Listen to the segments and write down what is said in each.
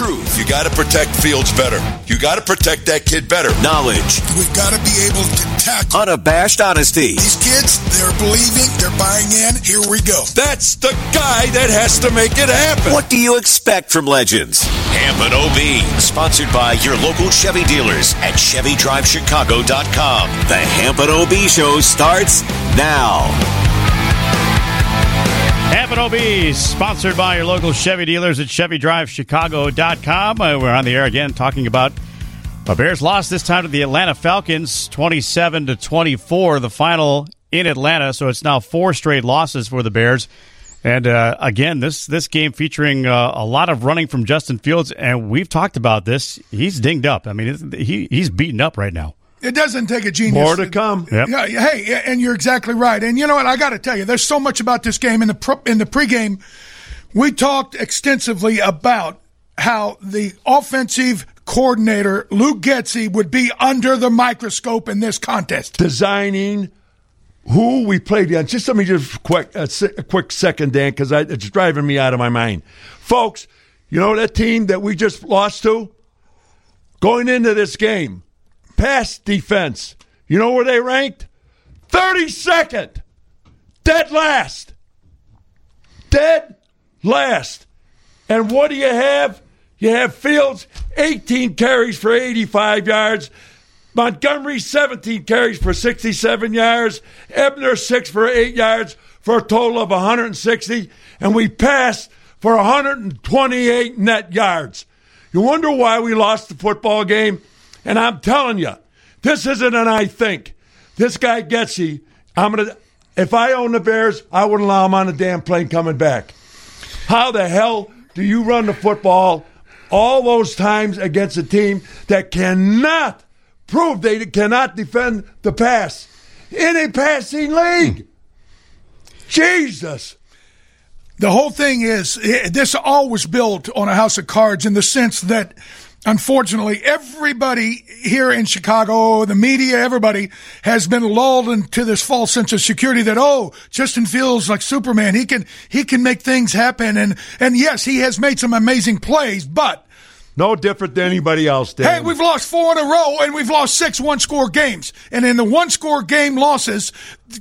truth. You got to protect Fields better. You got to protect that kid better. Knowledge. We've got to be able to tackle. Unabashed honesty. These kids, they're believing, they're buying in. Here we go. That's the guy that has to make it happen. What do you expect from legends? Hampton OB, sponsored by your local Chevy dealers at ChevyDriveChicago.com. The Hampton OB show starts now. Hampton OB, sponsored by your local Chevy dealers at ChevyDriveChicago.com. Uh, we're on the air again talking about the Bears lost this time to the Atlanta Falcons, 27 to 24, the final in Atlanta. So it's now four straight losses for the Bears. And uh, again, this this game featuring uh, a lot of running from Justin Fields, and we've talked about this. He's dinged up. I mean, he he's beaten up right now. It doesn't take a genius. More to come. Yep. Yeah, hey, and you're exactly right. And you know what? I got to tell you, there's so much about this game in the pro, in the pregame. We talked extensively about how the offensive coordinator Luke Getsy would be under the microscope in this contest. Designing who we played against. Just let me just quick a, se- a quick second, Dan, because it's driving me out of my mind, folks. You know that team that we just lost to going into this game, pass defense. You know where they ranked? Thirty second, dead last, dead last. And what do you have? You have Fields, 18 carries for 85 yards. Montgomery, 17 carries for 67 yards. Ebner, 6 for 8 yards for a total of 160. And we passed for 128 net yards. You wonder why we lost the football game? And I'm telling you, this isn't an I think. This guy Getsy, I'm gonna. If I own the Bears, I wouldn't allow him on a damn plane coming back. How the hell do you run the football all those times against a team that cannot prove they cannot defend the pass in a passing league? Jesus. The whole thing is eh, this all was built on a house of cards in the sense that unfortunately everybody here in Chicago, oh, the media, everybody has been lulled into this false sense of security that oh, Justin Fields like Superman, he can he can make things happen. And and yes, he has made some amazing plays, but No different than anybody else, Dan. Hey, we've lost four in a row and we've lost six one score games. And in the one score game losses,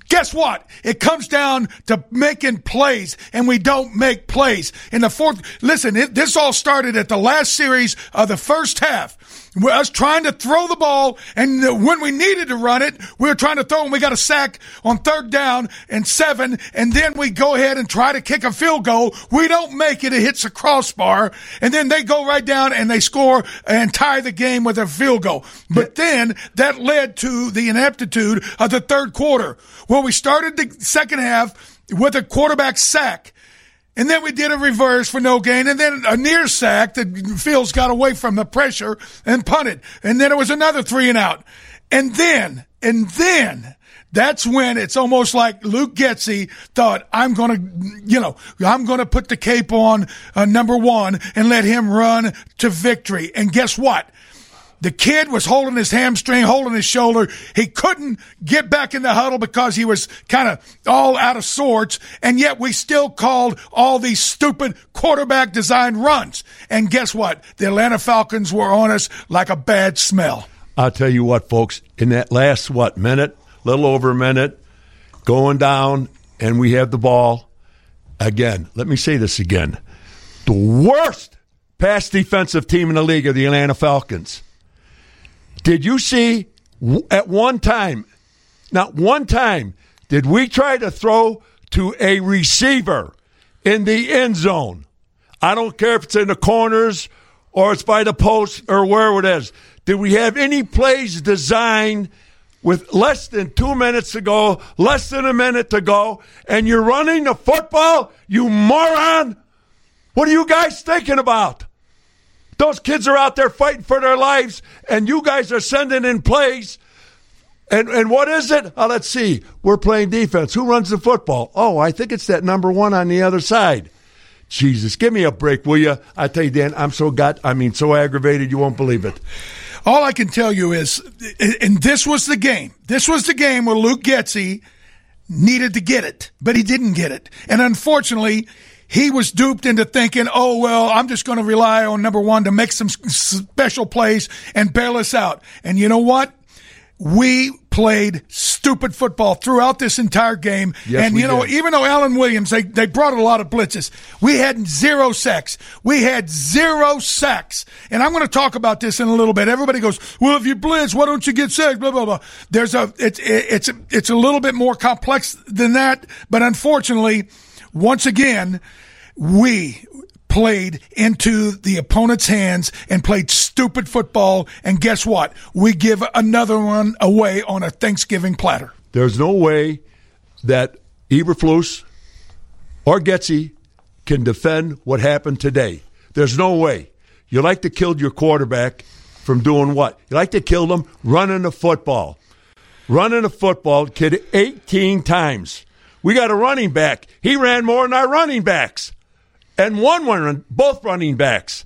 guess what? It comes down to making plays and we don't make plays. In the fourth, listen, it, this all started at the last series of the first half. We're us trying to throw the ball, and when we needed to run it, we were trying to throw, and we got a sack on third down and seven, and then we go ahead and try to kick a field goal. We don't make it; it hits a crossbar, and then they go right down and they score and tie the game with a field goal. But then that led to the ineptitude of the third quarter, where we started the second half with a quarterback sack. And then we did a reverse for no gain, and then a near sack that Fields got away from the pressure and punted. And then it was another three and out. And then, and then, that's when it's almost like Luke Getsy thought, I'm going to, you know, I'm going to put the cape on uh, number one and let him run to victory. And guess what? The kid was holding his hamstring, holding his shoulder. He couldn't get back in the huddle because he was kind of all out of sorts. And yet we still called all these stupid quarterback design runs. And guess what? The Atlanta Falcons were on us like a bad smell. I'll tell you what, folks, in that last, what, minute, little over a minute, going down, and we have the ball. Again, let me say this again. The worst pass defensive team in the league are the Atlanta Falcons. Did you see at one time, not one time, did we try to throw to a receiver in the end zone? I don't care if it's in the corners or it's by the post or wherever it is. Did we have any plays designed with less than two minutes to go, less than a minute to go, and you're running the football? You moron! What are you guys thinking about? Those kids are out there fighting for their lives, and you guys are sending in plays. And and what is it? Oh, let's see. We're playing defense. Who runs the football? Oh, I think it's that number one on the other side. Jesus, give me a break, will you? I tell you, Dan, I'm so got. I mean, so aggravated, you won't believe it. All I can tell you is, and this was the game. This was the game where Luke Getsy needed to get it, but he didn't get it. And unfortunately, he was duped into thinking, oh, well, I'm just going to rely on number one to make some special plays and bail us out. And you know what? We played stupid football throughout this entire game. Yes, and you know, did. even though Alan Williams, they, they brought a lot of blitzes, we had zero sacks. We had zero sacks. And I'm going to talk about this in a little bit. Everybody goes, well, if you blitz, why don't you get sacked? Blah, blah, blah. There's a, it's, it's, it's a little bit more complex than that. But unfortunately, once again, we played into the opponent's hands and played stupid football. And guess what? We give another one away on a Thanksgiving platter. There's no way that Eberflus or Getsy can defend what happened today. There's no way. You like to kill your quarterback from doing what? You like to kill them running the football. Running the football, kid, 18 times. We got a running back. He ran more than our running backs. And one run, both running backs.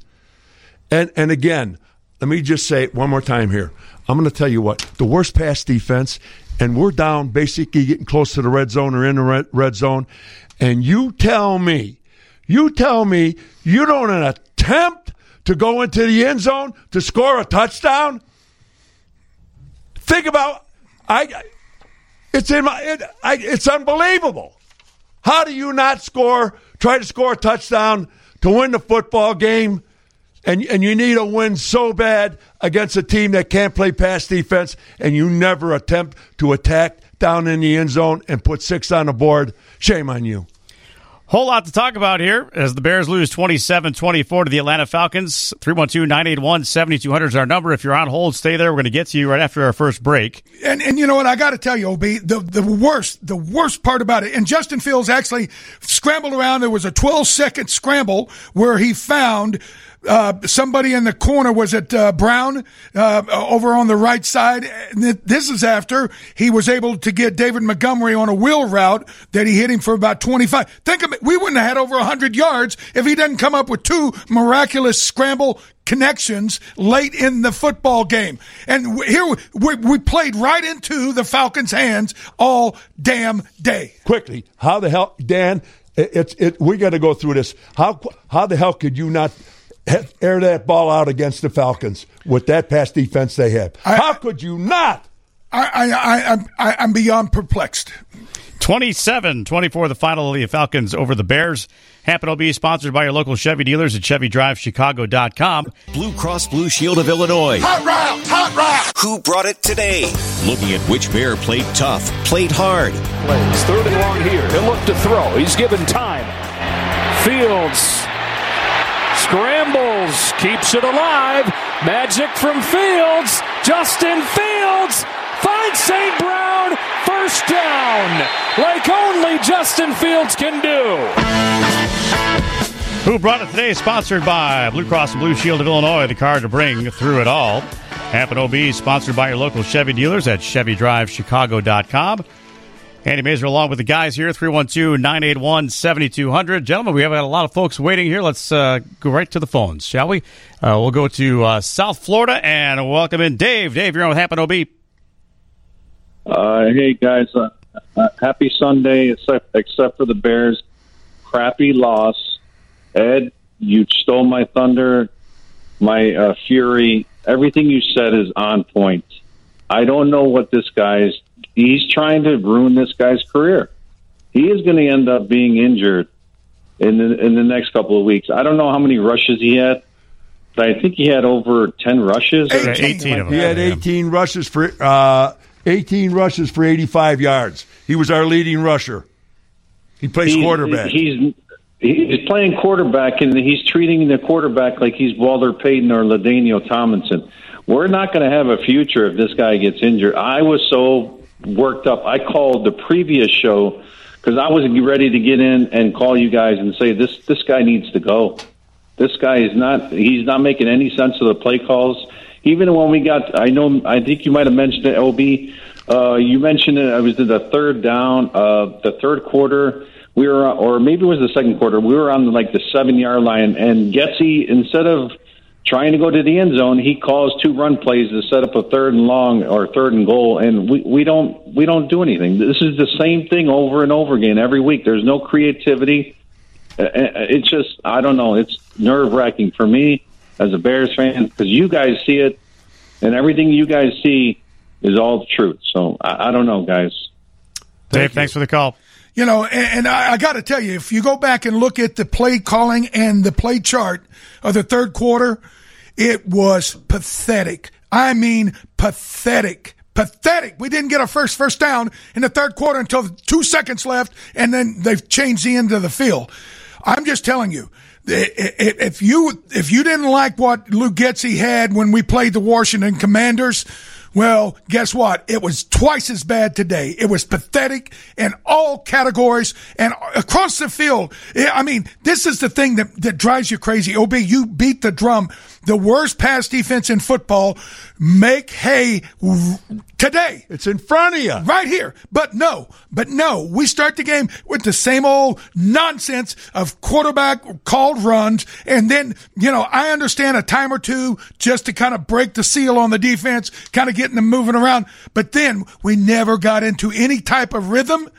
And and again, let me just say it one more time here. I'm going to tell you what the worst pass defense, and we're down basically getting close to the red zone or in the red, red zone. And you tell me, you tell me you don't attempt to go into the end zone to score a touchdown. Think about I. It's in my. It, I, it's unbelievable. How do you not score? Try to score a touchdown to win the football game, and and you need a win so bad against a team that can't play pass defense, and you never attempt to attack down in the end zone and put six on the board. Shame on you. Whole lot to talk about here as the Bears lose 27 24 to the Atlanta Falcons. 312 981 7200 is our number. If you're on hold, stay there. We're going to get to you right after our first break. And and you know what? I got to tell you, Ob, the the worst the worst part about it. And Justin Fields actually scrambled around. There was a 12 second scramble where he found. Uh, somebody in the corner was it uh, Brown uh, over on the right side. This is after he was able to get David Montgomery on a wheel route that he hit him for about 25. Think of it. We wouldn't have had over 100 yards if he didn't come up with two miraculous scramble connections late in the football game. And here we, we played right into the Falcons' hands all damn day. quickly. How the hell, Dan? it- It's it. We got to go through this. How how the hell could you not air that ball out against the Falcons with that pass defense they have? I- how could you not? I, I, I, I'm, I, I'm beyond perplexed. 27 24 the final of the Falcons over the Bears. Happen will be sponsored by your local Chevy dealers at ChevyDriveChicago.com. Blue Cross Blue Shield of Illinois. Hot route, hot route. Who brought it today? Looking at which Bear played tough, played hard. plays. Third and long here. He'll look to throw. He's given time. Fields scrambles, keeps it alive. Magic from Fields. Justin Fields finds St. Brown. First down. Like only Justin Fields can do. Who brought it today? Sponsored by Blue Cross and Blue Shield of Illinois, the car to bring through it all. Happen OB, sponsored by your local Chevy dealers at ChevyDriveChicago.com. Andy Masur along with the guys here, 312 981 7200. Gentlemen, we have got a lot of folks waiting here. Let's uh, go right to the phones, shall we? Uh, we'll go to uh, South Florida and welcome in Dave. Dave, you're on with Happen OB. Uh, hey guys, uh, uh, happy Sunday. Except except for the Bears, crappy loss. Ed, you stole my thunder, my fury. Everything you said is on point. I don't know what this guy's. He's trying to ruin this guy's career. He is going to end up being injured in the in the next couple of weeks. I don't know how many rushes he had, but I think he had over ten rushes. or Eighteen. something 18 of them. He had 18 rushes for uh, 18 rushes for 85 yards. He was our leading rusher. He plays He- quarterback. He's he's playing quarterback, and he's treating the quarterback like he's Walter Payton or LaDainian Tomlinson. We're not going to have a future if this guy gets injured. I was so worked up. I called the previous show because I was ready to get in and call you guys and say this this guy needs to go. This guy is not he's not making any sense of the play calls. Even when we got, I know, I think you might have mentioned it, LB. Uh, you mentioned it. I was in the third down, uh, the third quarter. We were, or maybe it was the second quarter. We were on like the seven yard line, and Getsy, instead of trying to go to the end zone, he calls two run plays to set up a third and long or third and goal, and we, we don't we don't do anything. This is the same thing over and over again every week. There's no creativity. Uh, uh, It's just I don't know. It's nerve wracking for me as a Bears fan because you guys see it, and everything you guys see is all the truth. So I, I don't know, guys. Dave, thanks for the call. You know, and, and I, I got to tell you, if you go back and look at the play calling and the play chart of the third quarter, it was pathetic. I mean, pathetic. Pathetic. We didn't get our first first down in the third quarter until two seconds left, and then they've changed the end of the field. I'm just telling you, if you if you didn't like what Lou Getsy had when we played the Washington Commanders, well, guess what? It was twice as bad today. It was pathetic in all categories and across the field. I mean, this is the thing that, that drives you crazy. OB, you beat the drum. The worst pass defense in football. Make hay today. It's in front of you. Right here. But no, but no, we start the game with the same old nonsense of quarterback called runs. And then, you know, I understand a time or two just to kind of break the seal on the defense, kind of getting them moving around. But then we never got into any type of rhythm.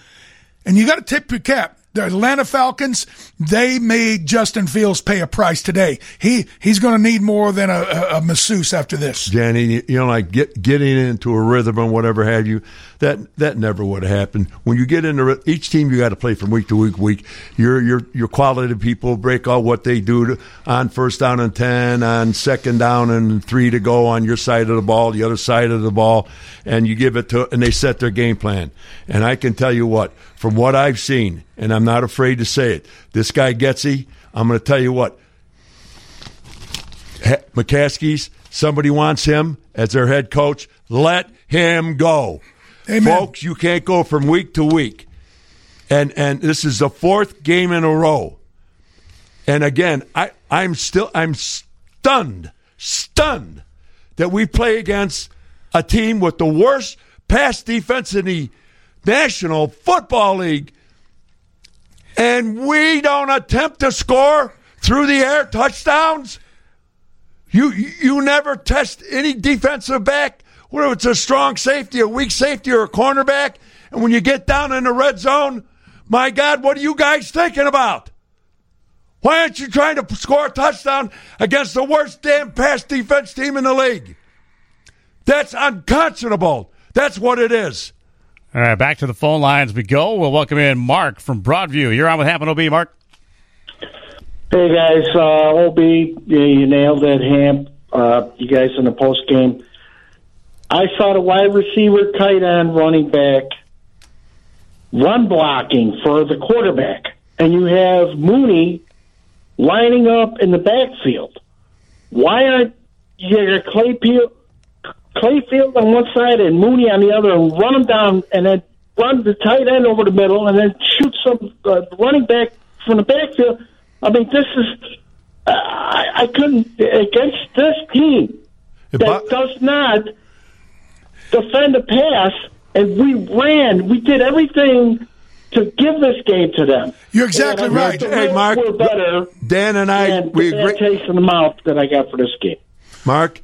And you got to tip your cap. The Atlanta Falcons, they made Justin Fields pay a price today. He he's going to need more than a, a, masseuse after this. Danny, you know, like get, getting into a rhythm and whatever have you, that that never would have happened. When you get into each team, you got to play from week to week. Week, your your your quality people break out what they do to, on first down and ten, on second down and three to go on your side of the ball, the other side of the ball, and you give it to, and they set their game plan. And I can tell you what, from what I've seen, and I'm not afraid to say it, this guy Getsy, I'm going to tell you what, he- McCaskey's, somebody wants him as their head coach, let him go. Amen. Folks, you can't go from week to week. And and this is the fourth game in a row. And again, I, I'm still I'm stunned, stunned that we play against a team with the worst pass defense in the National Football League. And we don't attempt to score through the air touchdowns. You you never test any defensive back, whether it's a strong safety, a weak safety, or a cornerback. And when you get down in the red zone, my God, what are you guys thinking about? Why aren't you trying to score a touchdown against the worst damn pass defense team in the league? That's unconscionable. That's what it is. All right, back to the phone lines we go. We'll welcome in Mark from Broadview. You're on with Happen OB, Mark. Hey guys, uh, OB, you, nailed it, Hamp. Uh, you guys in the post game. I saw the wide receiver, tight end, running back, run blocking for the quarterback, and you have Mooney lining up in the backfield. Why aren't you got Claypool, Claypool on one side and Mooney on the other, and run them down, and then run the tight end over the middle, and then shoot some uh, running back from the backfield? I mean, this is. Uh, I, I couldn't against this team that does not defend the pass, and we ran. We did everything to give this game to them. You're exactly And right. Hey, Mark, were better Dan and I, than we agree. taste in the mouth that I got for this game. Mark,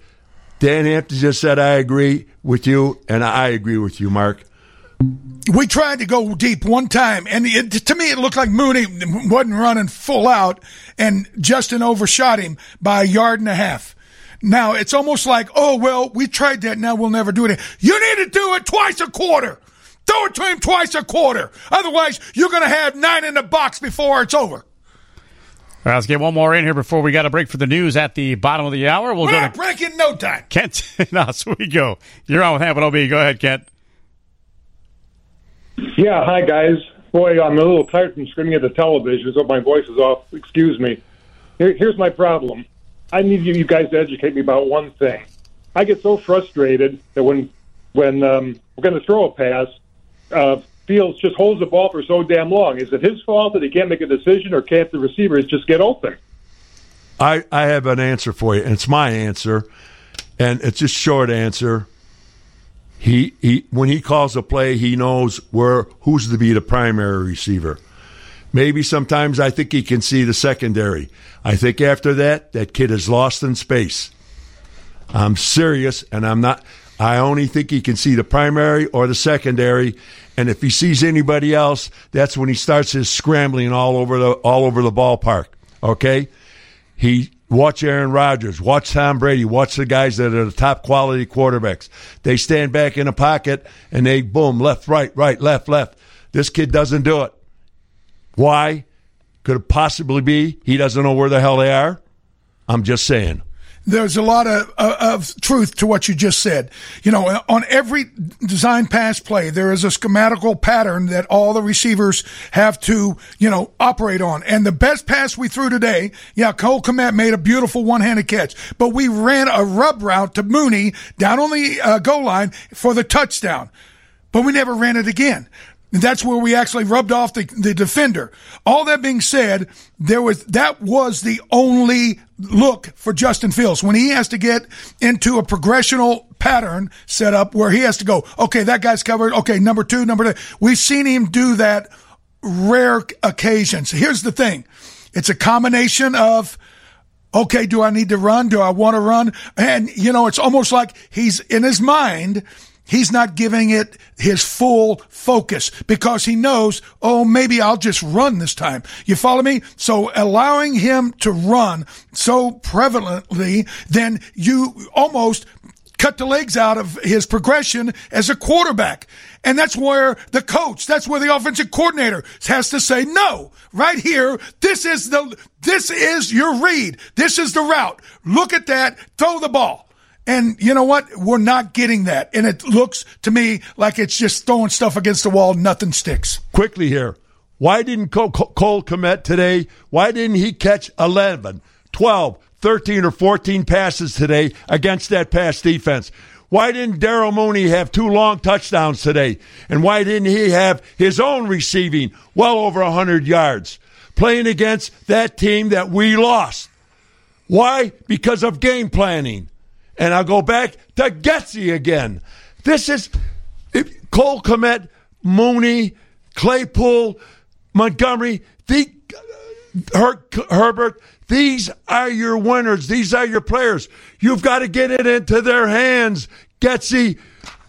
Dan Hampton just said, I agree with you, and I agree with you, Mark. we tried to go deep one time, and it, to me, it looked like Mooney wasn't running full out, and Justin overshot him by a yard and a half. Now it's almost like, oh well, we tried that. Now we'll never do it. You need to do it twice a quarter. Throw it to him twice a quarter. Otherwise, you're going to have nine in the box before it's over. All right, let's get one more in here before we got a break for the news at the bottom of the hour. We'll We're go not to breaking no time. Kent. no, so we go. You're on with Happen OB. Go ahead, Kent. Yeah, hi guys. Boy, I'm a little tired from screaming at the television, so my voice is off. Excuse me. Here, here's my problem. I need you, you guys to educate me about one thing. I get so frustrated that when when um, we're going to throw a pass, uh, Fields just holds the ball for so damn long. Is it his fault that he can't make a decision, or can't the receivers just get open? I, I have an answer for you, and it's my answer, and it's just short answer. He he when he calls a play, he knows where who's to be the primary receiver. Maybe sometimes I think he can see the secondary. I think after that, that kid is lost in space. I'm serious, and I'm not. I only think he can see the primary or the secondary, and if he sees anybody else, that's when he starts his scrambling all over the all over the ballpark. Okay, he watch Aaron Rodgers, watch Tom Brady, watch the guys that are the top quality quarterbacks. They stand back in a pocket and they boom left, right, right, left, left. This kid doesn't do it. Why? Could it possibly be he doesn't know where the hell they are? I'm just saying. There's a lot of, of, of truth to what you just said. You know, on every design pass play, there is a schematical pattern that all the receivers have to, you know, operate on. And the best pass we threw today, yeah, Cole Kmet made a beautiful one-handed catch, but we ran a rub route to Mooney down on the uh, goal line for the touchdown. But we never ran it again. That's where we actually rubbed off the, the defender. All that being said, there was, that was the only look for Justin Fields when he has to get into a progressional pattern set up where he has to go, okay, that guy's covered. Okay. Number two, number two. We've seen him do that rare occasions. Here's the thing. It's a combination of, okay, do I need to run? Do I want to run? And, you know, it's almost like he's in his mind He's not giving it his full focus because he knows, oh, maybe I'll just run this time. You follow me? So allowing him to run so prevalently, then you almost cut the legs out of his progression as a quarterback. And that's where the coach, that's where the offensive coordinator has to say, no, right here, this is the, this is your read. This is the route. Look at that. Throw the ball. And you know what? We're not getting that. And it looks to me like it's just throwing stuff against the wall. Nothing sticks. Quickly here. Why didn't Cole, Kmet today? Why didn't he catch 11, 12, 13, or 14 passes today against that pass defense? Why didn't Darnell Mooney have two long touchdowns today? And why didn't he have his own receiving well over 100 yards? Playing against that team that we lost. Why? Because of game planning. And I'll go back to Getsy again. This is Cole Kmet, Mooney, Claypool, Montgomery, the, uh, Her, Herbert. These are your winners. These are your players. You've got to get it into their hands. Getsy,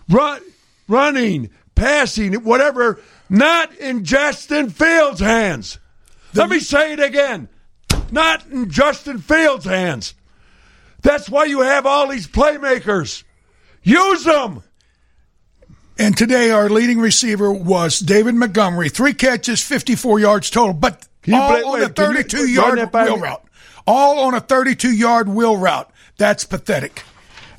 run, running, passing, whatever, not in Justin Fields' hands. Let me say it again. Not in Justin Fields' hands. That's why you have all these playmakers. Use them. And today, our leading receiver was David Montgomery. Three catches, 54 yards total, but all play, on wait, a 32 yard wheel route. All on a 32 yard wheel route. That's pathetic.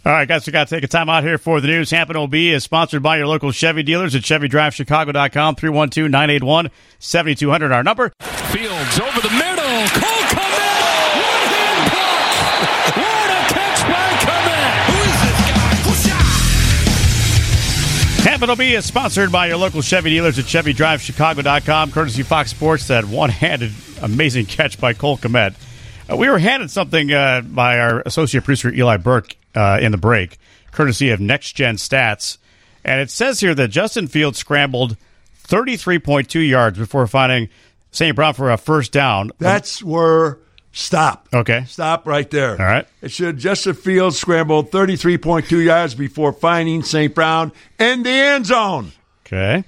All right, guys, we got to take a time out here for the news. Hampton OB is sponsored by your local Chevy dealers at ChevyDriveChicago.com, 312 981 7200, our number. Fields over the middle. Hampton OB is sponsored by your local Chevy dealers at ChevyDriveChicago.com, courtesy Fox Sports. That one handed amazing catch by Cole Kmet. Uh, we were handed something uh, by our associate producer, Eli Burke uh, in the break, courtesy of Next Gen Stats. And it says here that Justin Fields scrambled 33.2 yards before finding St. Brown for a first down. That's where stop. Okay. Stop right there. All right. It should Justin Fields scrambled 33.2 yards before finding St. Brown in the end zone. Okay.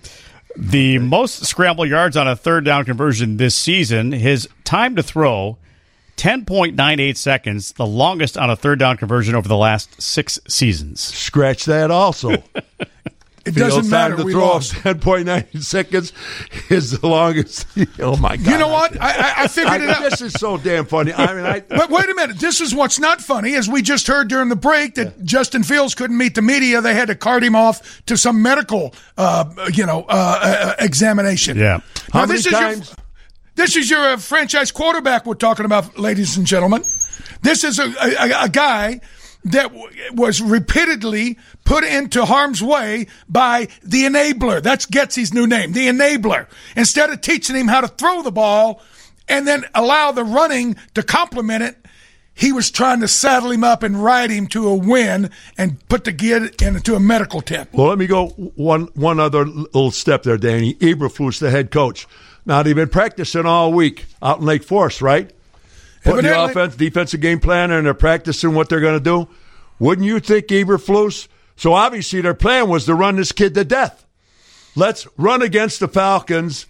The most scramble yards on a third down conversion this season, his time to throw 10.98 seconds, the longest on a third down conversion over the last six seasons. Scratch that also. It doesn't matter. to we throw lost. 10.9 seconds is the longest. Oh, my God. You know what? I, I, I figured it out. this is so damn funny. I mean, I, But wait a minute. This is what's not funny, as we just heard during the break that Justin Fields couldn't meet the media. They had to cart him off to some medical, uh, you know, uh, uh, examination. Yeah. How Now, this is times? your this is your uh, franchise quarterback we're talking about, ladies and gentlemen. This is a, a, a guy that was repeatedly put into harm's way by the enabler. That's Getsy's new name, the enabler. Instead of teaching him how to throw the ball and then allow the running to complement it, he was trying to saddle him up and ride him to a win and put the kid into a medical tent. Well, let me go one one other little step there, Danny. Eberflus, the head coach. Now they've been practicing all week out in Lake Forest, right? Putting the offense, defensive game plan, and they're practicing what they're going to do. Wouldn't you think Eberflus So obviously their plan was to run this kid to death. Let's run against the Falcons.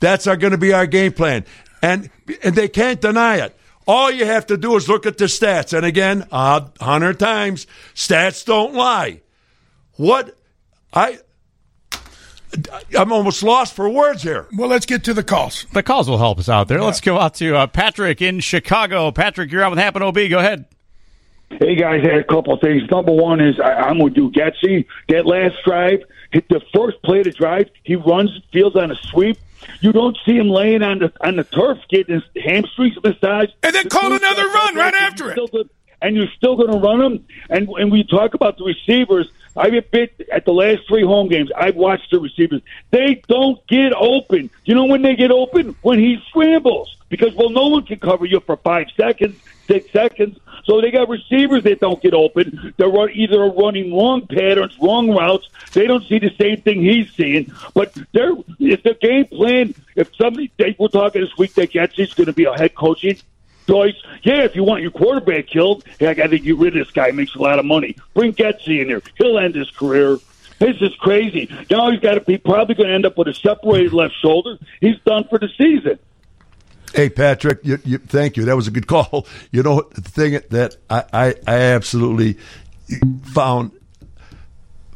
That's going to be our game plan. And and they can't deny it. All you have to do is look at the stats. And again, a hundred times, stats don't lie. What I I'm almost lost for words here. Well, let's get to the calls. The calls will help us out there. Let's go out to uh, Patrick in Chicago. Patrick, you're on with Happen OB. Go ahead. Hey guys, I had a couple of things. Number one is I, I'm with you, Getsy. That last drive, hit the first play of the drive, he runs, fields on a sweep. You don't see him laying on the on the turf getting his hamstrings massaged, and then call another run right after it. And you're still going to run them. And and we talk about the receivers. I've been at the last three home games. I've watched the receivers. They don't get open. You know when they get open? When he scrambles. Because well, no one can cover you for five seconds, six seconds. So they got receivers that don't get open. They're either running wrong patterns, wrong routes. They don't see the same thing he's seeing. But they're if the game plan. If somebody they, we're talking this week that Getsy's going to be a head coaching choice. Yeah, if you want your quarterback killed, I got to get rid of this guy. Makes a lot of money. Bring Getsy in here. He'll end his career. This is crazy. Now he's got to be probably going to end up with a separated left shoulder. He's done for the season. Hey Patrick, you, you, thank you. That was a good call. You know the thing that I, I, I absolutely found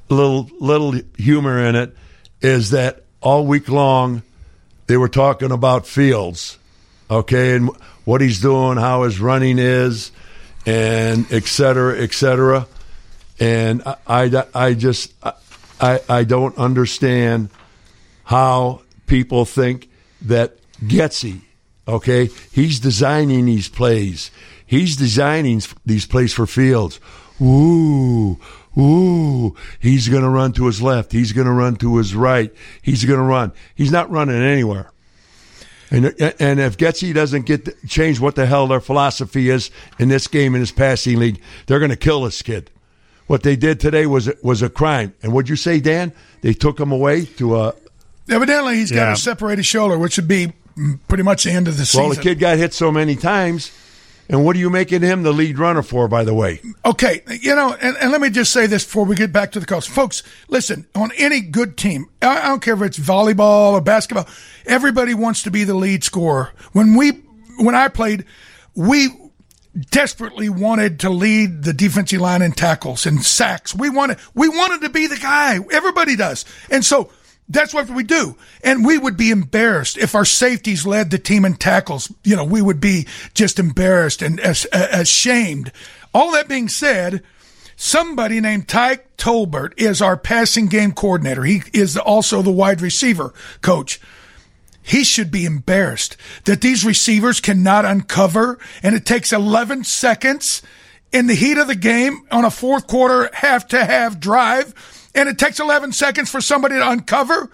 a little little humor in it is that all week long they were talking about Fields, okay, and what he's doing, how his running is, and et cetera, et cetera. And I, I, I just I, I don't understand how people think that Getsy Okay, he's designing these plays. He's designing these plays for Fields. Ooh, ooh, he's going to run to his left. He's going to run to his right. He's going to run. He's not running anywhere. And and if Getsy doesn't get to change what the hell their philosophy is in this game in this passing league, they're going to kill this kid. What they did today was was a crime. And what'd you say, Dan? They took him away to a. Evidently, he's got Yeah. a separated shoulder, which would be pretty much the end of the season. Well, the kid got hit so many times. And what are you making him the lead runner for, by the way? Okay, you know, and, and let me just say this before we get back to the calls. Folks, listen, on any good team, I, I don't care if it's volleyball or basketball, everybody wants to be the lead scorer. When we, when I played, we desperately wanted to lead the defensive line in tackles and sacks. We wanted, we wanted to be the guy. Everybody does. And so, that's what we do. And we would be embarrassed if our safeties led the team in tackles. You know, we would be just embarrassed and ashamed. All that being said, somebody named Tyke Tolbert is our passing game coordinator. He is also the wide receiver coach. He should be embarrassed that these receivers cannot uncover and it takes 11 seconds in the heat of the game on a fourth quarter half to half drive and it takes 11 seconds for somebody to uncover.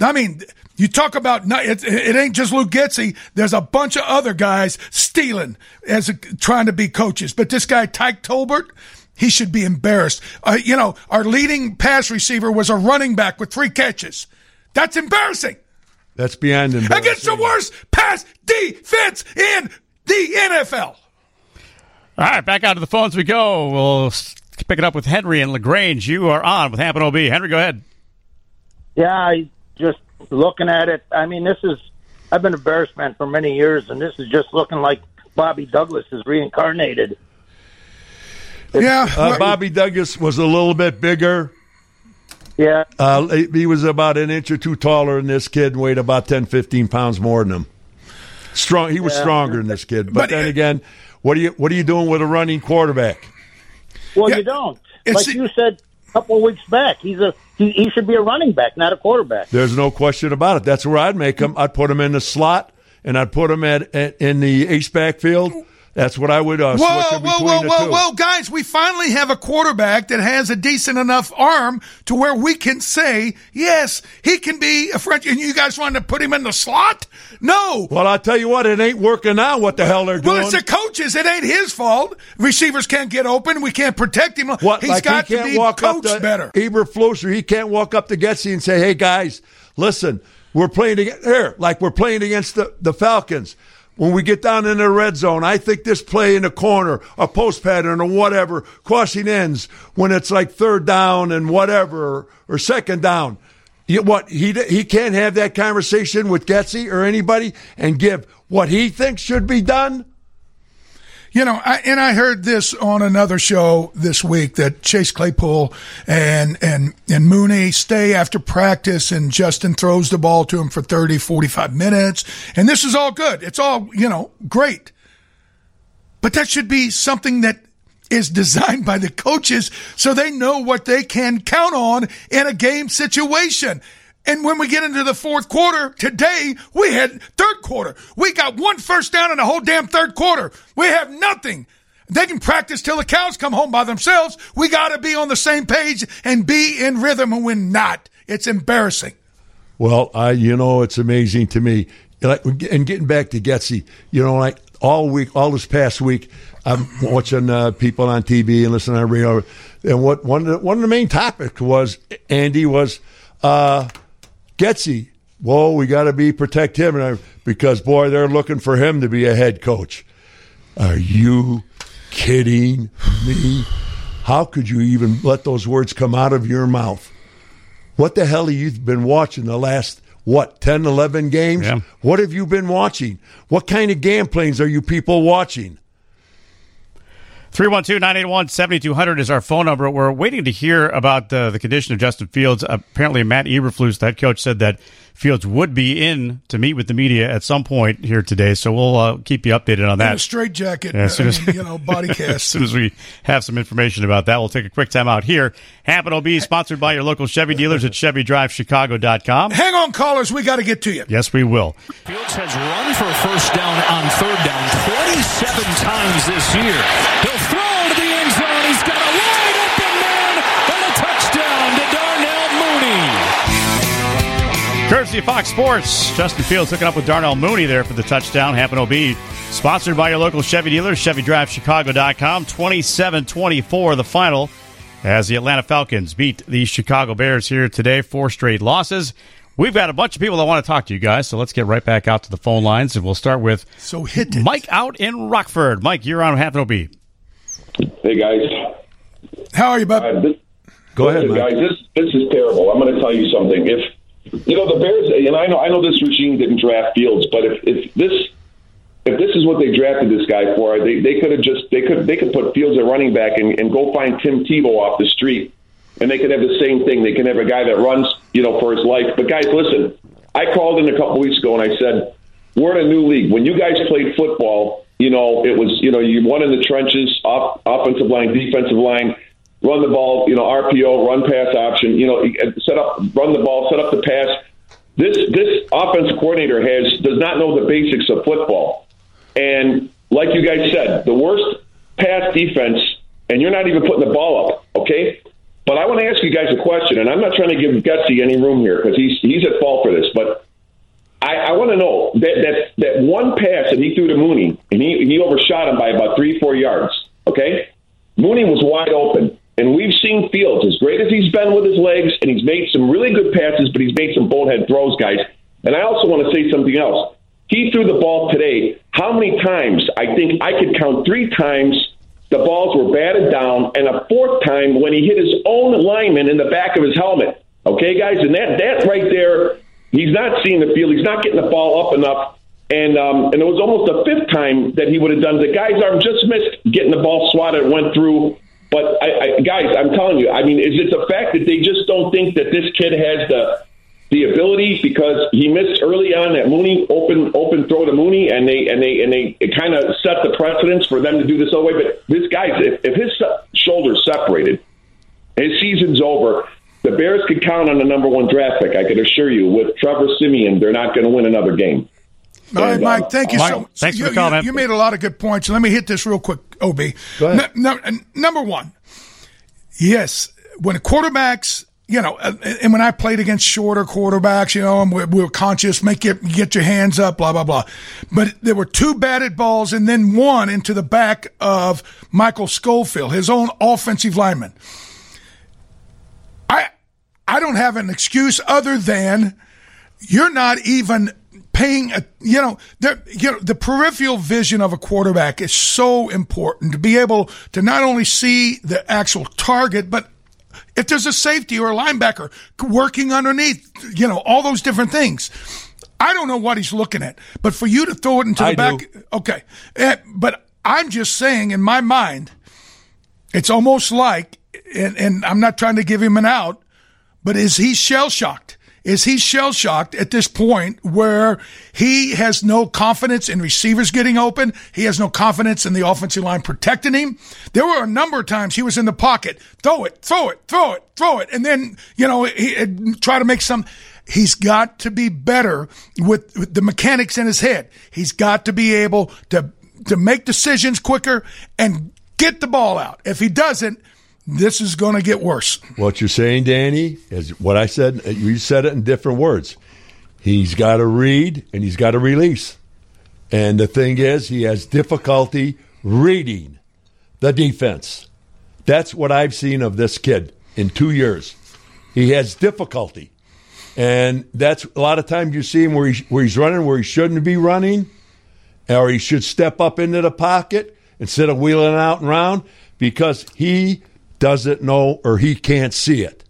I mean, you talk about it, it ain't just Luke Getsy. There's a bunch of other guys stealing as a, trying to be coaches, but this guy Tyke Tolbert, he should be embarrassed. Uh, you know, our leading pass receiver was a running back with three catches. That's embarrassing That's beyond embarrassing. against the worst pass defense in the NFL. All right, back out to the phones we go. We'll s- pick it up with Henry and Lagrange. You are on with Happen OB. Henry, go ahead. Yeah, I just looking at it. I mean, this is. I've been a Bears fan for many years, and this is just looking like Bobby Douglass is reincarnated. Yeah, Uh, Bobby Douglass was a little bit bigger. Yeah, Uh, he was about an inch or two taller than this kid and weighed about 10, 15 pounds more than him. Strong. He was Yeah. stronger than this kid. But, But then again, what are you what are you doing with a running quarterback? Well, Yeah, you don't. it's- Like you said a couple of weeks back, he's a he, he should be a running back, not a quarterback. There's no question about it. That's where I'd make him. I'd put him in the slot and I'd put him at, at in the ace backfield. That's what I would uh, switch Whoa, him whoa, between whoa, the whoa, two. whoa, guys, we finally have a quarterback that has a decent enough arm to where we can say, yes, he can be a French. And you guys want to put him in the slot? No. Well, I'll tell you what, it ain't working out. What the hell they're doing? Well, it's the coaches. It ain't his fault. Receivers can't get open. We can't protect him. What, He's like got he to be walk coached up to better. Eberflus, or he can't walk up to Getsy and say, "Hey guys, listen, we're playing against here, like we're playing against the, the Falcons. When we get down in the red zone. I think this play in the corner, a post pattern or whatever, crossing ends when it's like third down and whatever or, second down. You, what he he can't have that conversation with Getsy or anybody and give what he thinks should be done. You know, I, and I heard this on another show this week that Chase Claypool and, and, and Mooney stay after practice and Justin throws the ball to him for 30, 45 minutes. And this is all good. It's all, you know, great. But that should be something that is designed by the coaches so they know what they can count on in a game situation. And when we get into the fourth quarter, today we had third quarter. We got one first down in the whole damn third quarter. We have nothing. They can practice till the cows come home by themselves. We got to be on the same page and be in rhythm, and we're not. It's embarrassing. Well, I, you know, it's amazing to me. Like, and getting back to Getsy, you know, like all week, all this past week, I'm watching uh, people on TV and listening on radio, and what one of the, one of the main topics was Andy was. Uh, Getsy, whoa, we got to be protect him, and I, because boy, they're looking for him to be a head coach. Are you kidding me? How could you even let those words come out of your mouth? What the hell have you been watching the last what 10 11 games Yeah. what have you been watching what kind of game planes are you people watching 312 981 7200 is our phone number. We're waiting to hear about the, the condition of Justin Fields. Apparently, Matt Eberflus, the head coach, said that Fields would be in to meet with the media at some point here today. So we'll uh, keep you updated on In that. a straight jacket, Yeah, as soon I as- mean, you know, body cast. as soon as we have some information about that, we'll take a quick time out here. Happen OB, sponsored by your local Chevy dealers at ChevyDriveChicago.com. Hang on, callers. We got to get to you. Yes, we will. Fields has run for a first down on third down 27 times this year. He'll 650 Fox Sports. Justin Fields hooking up with Darnell Mooney there for the touchdown. Happen OB. Sponsored by your local Chevy dealers, ChevyDriveChicago.com. 27 24, the final, as the Atlanta Falcons beat the Chicago Bears here today. Four straight losses. We've got a bunch of people that want to talk to you guys, so let's get right back out to the phone lines, and we'll start with so hit. Mike out in Rockford. Mike, you're on Happen OB. Hey, guys. How are you, bud? Uh, this- Go ahead, Mike. guys. This this is terrible. I'm going to tell you something. If you know the Bears, and I know I know this regime didn't draft Fields, but if, if this if this is what they drafted this guy for, they they could have just they could they could put Fields at running back and, and go find Tim Tebow off the street, and they could have the same thing. They can have a guy that runs, you know, for his life. But guys, listen, I called in a couple weeks ago and I said we're in a new league. When you guys played football, you know it was you know you won in the trenches, off, offensive line, defensive line. Run the ball, you know, RPO, run pass option, you know, set up, run the ball, set up the pass. This this offensive coordinator has does not know the basics of football. And like you guys said, the worst pass defense, and you're not even putting the ball up, okay? But I want to ask you guys a question, and I'm not trying to give Getsy any room here because he's he's at fault for this. But I, I want to know that that that one pass that he threw to Mooney, and he he overshot him by about three four yards. Okay, Mooney was wide open, and we've seen Fields as great as he's been with his legs, and he's made some really good passes, but he's made some bonehead throws, guys. And I also want to say something else. He threw the ball today. How many times? I think I could count three times. The balls were batted down, and a fourth time when he hit his own lineman in the back of his helmet. Okay, guys, and that that right there, he's not seeing the field. He's not getting the ball up enough. And um, and it was almost the fifth time that he would have done. The guy's arm just missed getting the ball swatted, went through. But I, I, guys, I'm telling you, I mean, is it the fact that they just don't think that this kid has the the ability because he missed early on that Mooney open open throw to Mooney, and they and they and they kind of set the precedence for them to do this other way. But this guy's if, if his shoulders separated, his season's over. The Bears could count on the number one draft pick. I can assure you, with Trevor Siemian, they're not going to win another game. All right, And, Mike. Thank you Mike, so much. thanks for you, the call, you- You made a lot of good points. Let me hit this real quick, Ob. Go ahead. N- n- number one, yes, when quarterbacks, you know, uh, and when I played against shorter quarterbacks, you know, and we, we were conscious, make it, get your hands up, blah blah blah. But there were two batted balls and then one into the back of Michael Schofield, his own offensive lineman. I I don't have an excuse other than you're not even paying, a, you know, you know, the peripheral vision of a quarterback is so important to be able to not only see the actual target, but if there's a safety or a linebacker working underneath, you know, all those different things. I don't know what he's looking at, but for you to throw it into the I back, do. okay. Eh, but I'm just saying, in my mind, it's almost like, and, and I'm not trying to give him an out, but is he shell shocked? Is he shell shocked at this point where he has no confidence in receivers getting open? He has no confidence in the offensive line protecting him. There were a number of times he was in the pocket, throw it, throw it, throw it, throw it, and then you know he, he'd try to make some. He's got to be better with, with the mechanics in his head. He's got to be able to to make decisions quicker and get the ball out. If he doesn't, this is going to get worse. What you're saying, Danny, is what I said. You said it in different words. He's got to read and he's got to release. And the thing is, he has difficulty reading the defense. That's what I've seen of this kid in two years. He has difficulty. And that's a lot of times you see him where, he, where he's running where he shouldn't be running, or he should step up into the pocket instead of wheeling out and round because he doesn't know or he can't see it.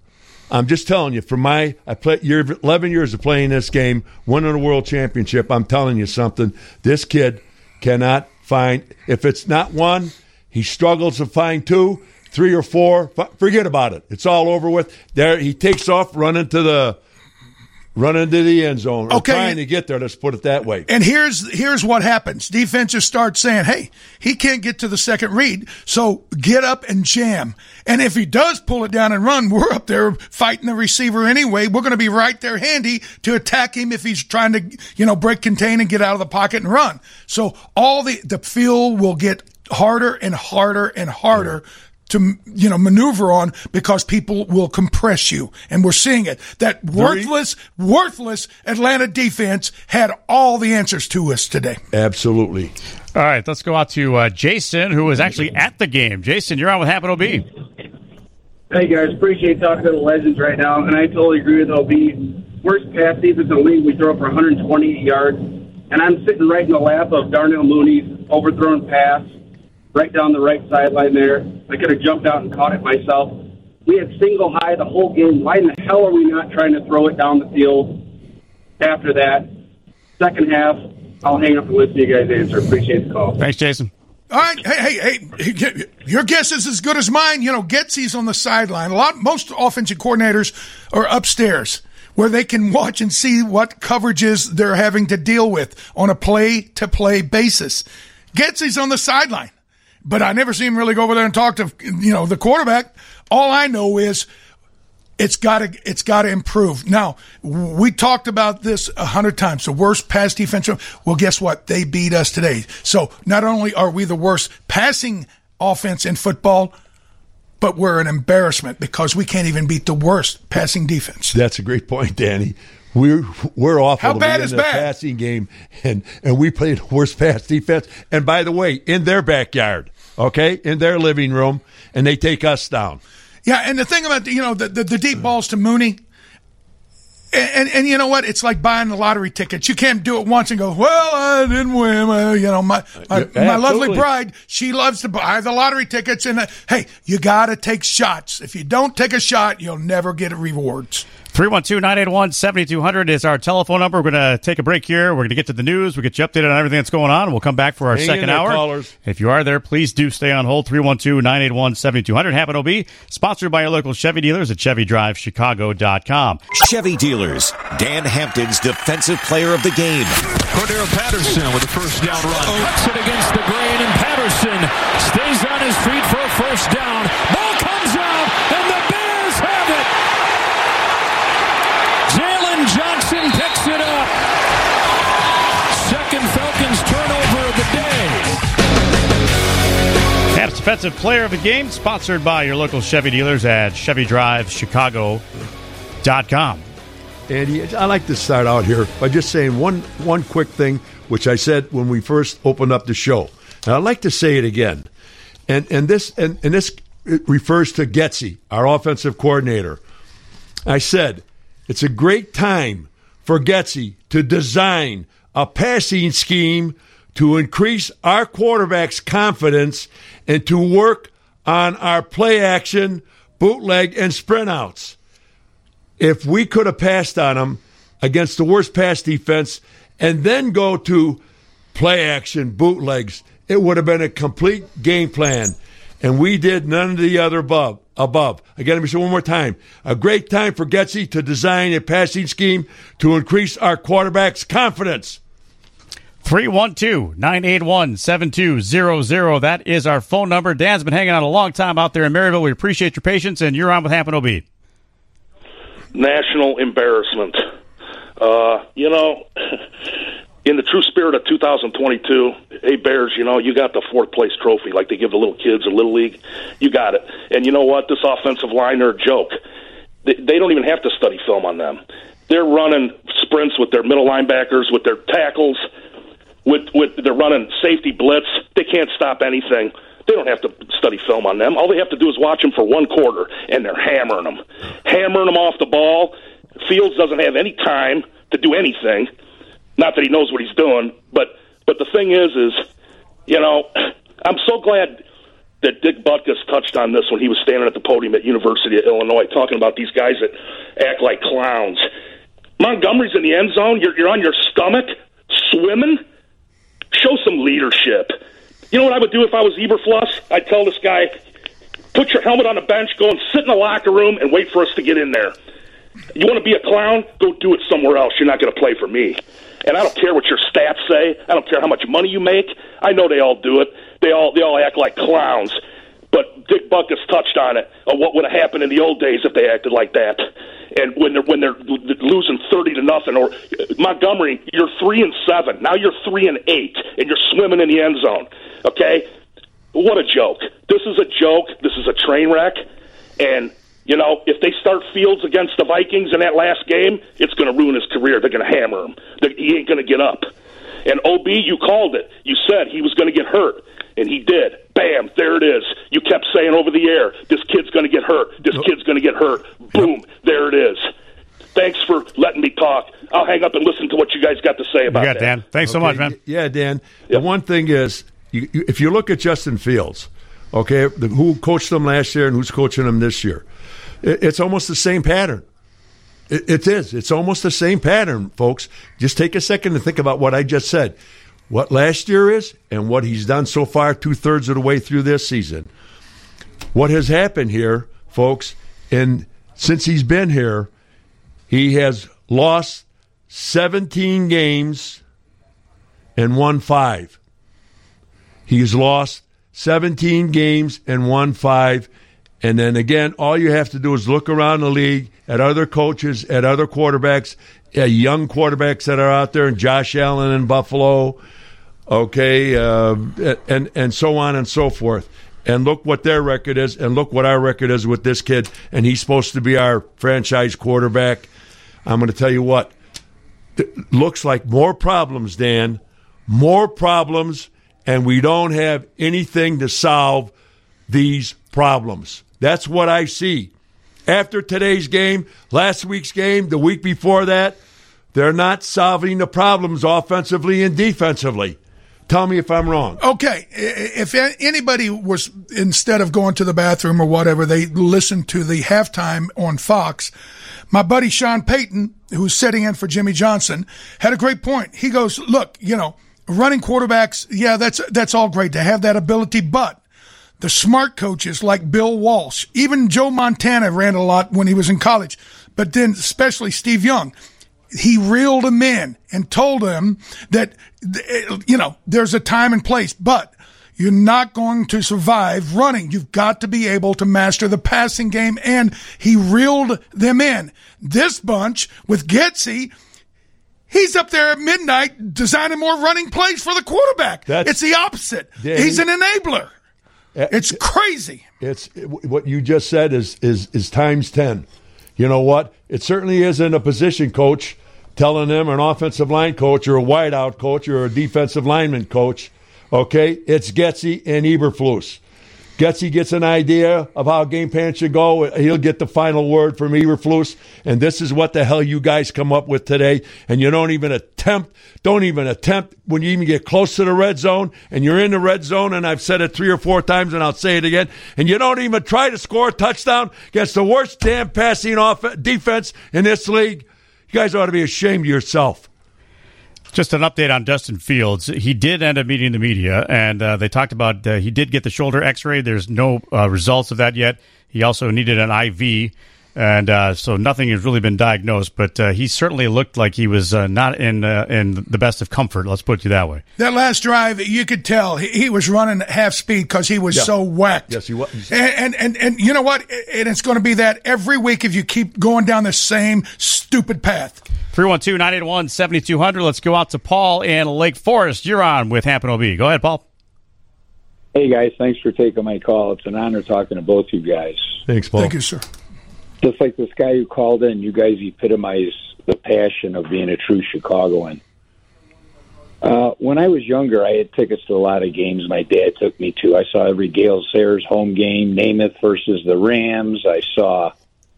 I'm just telling you, from my I play year 11 years of playing this game, winning a world championship. I'm telling you something. This kid cannot find if it's not one, he struggles to find two, three or four. Forget about it. It's all over with. There, he takes off, running to the run into the end zone. Okay. trying to get there. Let's put it that way. And here's here's what happens. Defenses start saying, "Hey, he can't get to the second read, so get up and jam." And if he does pull it down and run, we're up there fighting the receiver anyway. We're going to be right there handy to attack him if he's trying to, you know, break contain and get out of the pocket and run. So all the the field will get harder and harder and harder to you know maneuver on because people will compress you and we're seeing it that worthless worthless Atlanta defense had all the answers to us today Absolutely. All right, let's go out to uh, Jason, who was actually at the game. Jason, you're on with Hampton OB. Hey guys, appreciate talking to the legends right now, and I totally agree with OB. Worst pass defense in the league, we throw for 128 yards, and I'm sitting right in the lap of Darnell Mooney's overthrown pass, right down the right sideline there. I could have jumped out and caught it myself. We had single high the whole game. Why in the hell are we not trying to throw it down the field after that? Second half, I'll hang up and listen to you guys answer. Appreciate the call. Thanks, Jason. all right hey hey hey your guess is as good as mine you know Getsy's on the sideline a lot most offensive coordinators are upstairs where they can watch and see what coverages they're having to deal with on a play to play basis Getsy's on the sideline but I never see him really go over there and talk to you know the quarterback. All I know is it's got to it's got to improve. Now we talked about this a hundred times. The worst pass defense. Well, guess what? They beat us today. So not only are we the worst passing offense in football, but we're an embarrassment because we can't even beat the worst passing defense. That's a great point, Danny. We're we're awful How bad is in the bad? passing game, and and we played the worst pass defense. And by the way, in their backyard, okay, in their living room, and they take us down. Yeah, and the thing about you know the the, the deep balls to Mooney, and, and and you know what? It's like buying the lottery tickets. You can't do it once and go, "Well, I didn't win." Uh, you know, my my, Yeah, my lovely bride, she loves to buy the lottery tickets. And uh, hey, you got to take shots. If you don't take a shot, you'll never get rewards. 312 981 7200 is our telephone number. We're going to take a break here. We're going to get to the news. We'll get you updated on everything that's going on. We'll come back for our Hang second there, hour. callers. If you are there, please do stay on hold. 312 981 7200. Hampton OB, sponsored by your local Chevy dealers at ChevyDriveChicago.com. Chevy dealers, Dan Hampton's defensive player of the game. Cordarrelle Patterson with a first down run. Cuts it against the grain, and Patterson stays on his feet for a first down. Defensive player of the game, sponsored by your local Chevy dealers at ChevyDriveChicago.com. Andy, I like to start out here by just saying one one quick thing, which I said when we first opened up the show, and I'd like to say it again. And and this and, and this refers to Getsy, our offensive coordinator. I said it's a great time for Getsy to design a passing scheme to increase our quarterback's confidence and to work on our play action, bootleg, and sprint outs. If we could have passed on them against the worst pass defense and then go to play action, bootlegs, it would have been a complete game plan. And we did none of the other above. Above. Again, let me say one more time. A great time for Getsy to design a passing scheme to increase our quarterback's confidence. 312 981 7200. That is our phone number. Dan's been hanging out a long time out there in Maryville. We appreciate your patience, and you're on with Hampton OB. National embarrassment. Uh, you know, in the true spirit of 2022, hey Bears, you know you got the fourth place trophy like they give the little kids in little league. You got it, and you know what? This offensive line are a joke. They, they don't even have to study film on them. They're running sprints with their middle linebackers, with their tackles, with with they're running safety blitz. They can't stop anything. They don't have to study film on them. All they have to do is watch them for one quarter, and they're hammering them, hammering them off the ball. Fields doesn't have any time to do anything. Not that he knows what he's doing, but but the thing is, is you know, I'm so glad that Dick Butkus touched on this when he was standing at the podium at University of Illinois, talking about these guys that act like clowns. Montgomery's in the end zone. You're you're on your stomach swimming. Show some leadership. You know what I would do if I was Eberflus? I'd tell this guy, put your helmet on the bench, go and sit in the locker room, and wait for us to get in there. You want to be a clown? Go do it somewhere else. You're not going to play for me. And I don't care what your stats say. I don't care how much money you make. I know they all do it. They all they all act like clowns. But Dick Butkus touched on it. Of what would have happened in the old days if they acted like that. And when they're when they're losing thirty to nothing, or uh, Montgomery, you're three and seven. Now you're three and eight, and you're swimming in the end zone. Okay, what a joke! This is a joke. This is a train wreck. And you know, if they start Fields against the Vikings in that last game, it's going to ruin his career. They're going to hammer him. He ain't going to get up. And OB, you called it. You said he was going to get hurt, and he did. Bam, there it is. You kept saying over the air, this kid's going to get hurt. This kid's going to get hurt. Boom, there it is. Thanks for letting me talk. I'll hang up and listen to what you guys got to say about You got that. Dan. Thanks so much, man. Yeah, Dan. The one thing is, you, you, if you look at Justin Fields, okay, the, who coached them last year and who's coaching them this year, it, it's almost the same pattern. It, it is. It's almost the same pattern, folks. Just take a second to think about what I just said. What last year is and what he's done so far, two thirds of the way through this season. What has happened here, folks, and since he's been here, he has lost 17 games and won five. He's lost 17 games and won five. And then again, all you have to do is look around the league at other coaches, at other quarterbacks, at young quarterbacks that are out there, and Josh Allen in Buffalo, okay, uh, and and so on and so forth. And look what their record is, and look what our record is with this kid. And he's supposed to be our franchise quarterback. I'm going to tell you what. looks like more problems, Dan. More problems, and we don't have anything to solve these problems. That's what I see. After today's game, last week's game, the week before that, they're not solving the problems offensively and defensively. Tell me if I'm wrong. Okay, if anybody was instead of going to the bathroom or whatever, they listened to the halftime on Fox. My buddy Sean Payton, who's sitting in for Jimmy Johnson, had a great point. He goes, "Look, you know, running quarterbacks, yeah, that's that's all great to have that ability, but the smart coaches like Bill Walsh, even Joe Montana ran a lot when he was in college, but then especially Steve Young." he reeled them in and told them that, eh, you know, there's a time and place, but you're not going to survive running. You've got to be able to master the passing game. And he reeled them in. This bunch with Getsy, he's up there at midnight designing more running plays for the quarterback. it's the opposite. Yeah, he's he- an enabler. It's crazy. It's what you just said is is is times ten. You know what? It certainly isn't a position coach telling them, or an offensive line coach, or a wideout coach, or a defensive lineman coach. Okay, it's Getsy and Eberflus. Getsy gets an idea of how game plan should go. He'll get the final word from Eberflus. And this is what the hell you guys come up with today. And you don't even attempt, don't even attempt when you even get close to the red zone and you're in the red zone. And I've said it three or four times and I'll say it again. And you don't even try to score a touchdown against the worst damn passing off defense in this league. You guys ought to be ashamed of yourself. Just an update on Justin Fields. He did end up meeting the media, and uh, they talked about uh, he did get the shoulder X-ray. There's no uh, results of that yet. He also needed an IV, and uh, so nothing has really been diagnosed. But uh, he certainly looked like he was uh, not in in the best of comfort. Let's put it that way. That last drive, you could tell he, he was running at half speed because he was Yeah. so whacked. Yes, he was. And, and and and you know what? And it's going to be that every week if you keep going down the same stupid path. 312 981 7200. Let's go out to Paul in Lake Forest. You're on with Hampton OB. Go ahead, Paul. Hey guys, thanks for taking my call. It's an honor talking to both you guys. Thanks, Paul. Thank you, sir. Just like this guy who called in, you guys epitomize the passion of being a true Chicagoan. Uh, when I was younger, I had tickets to a lot of games my dad took me to. I saw every Gale Sayers home game, Namath versus the Rams. I saw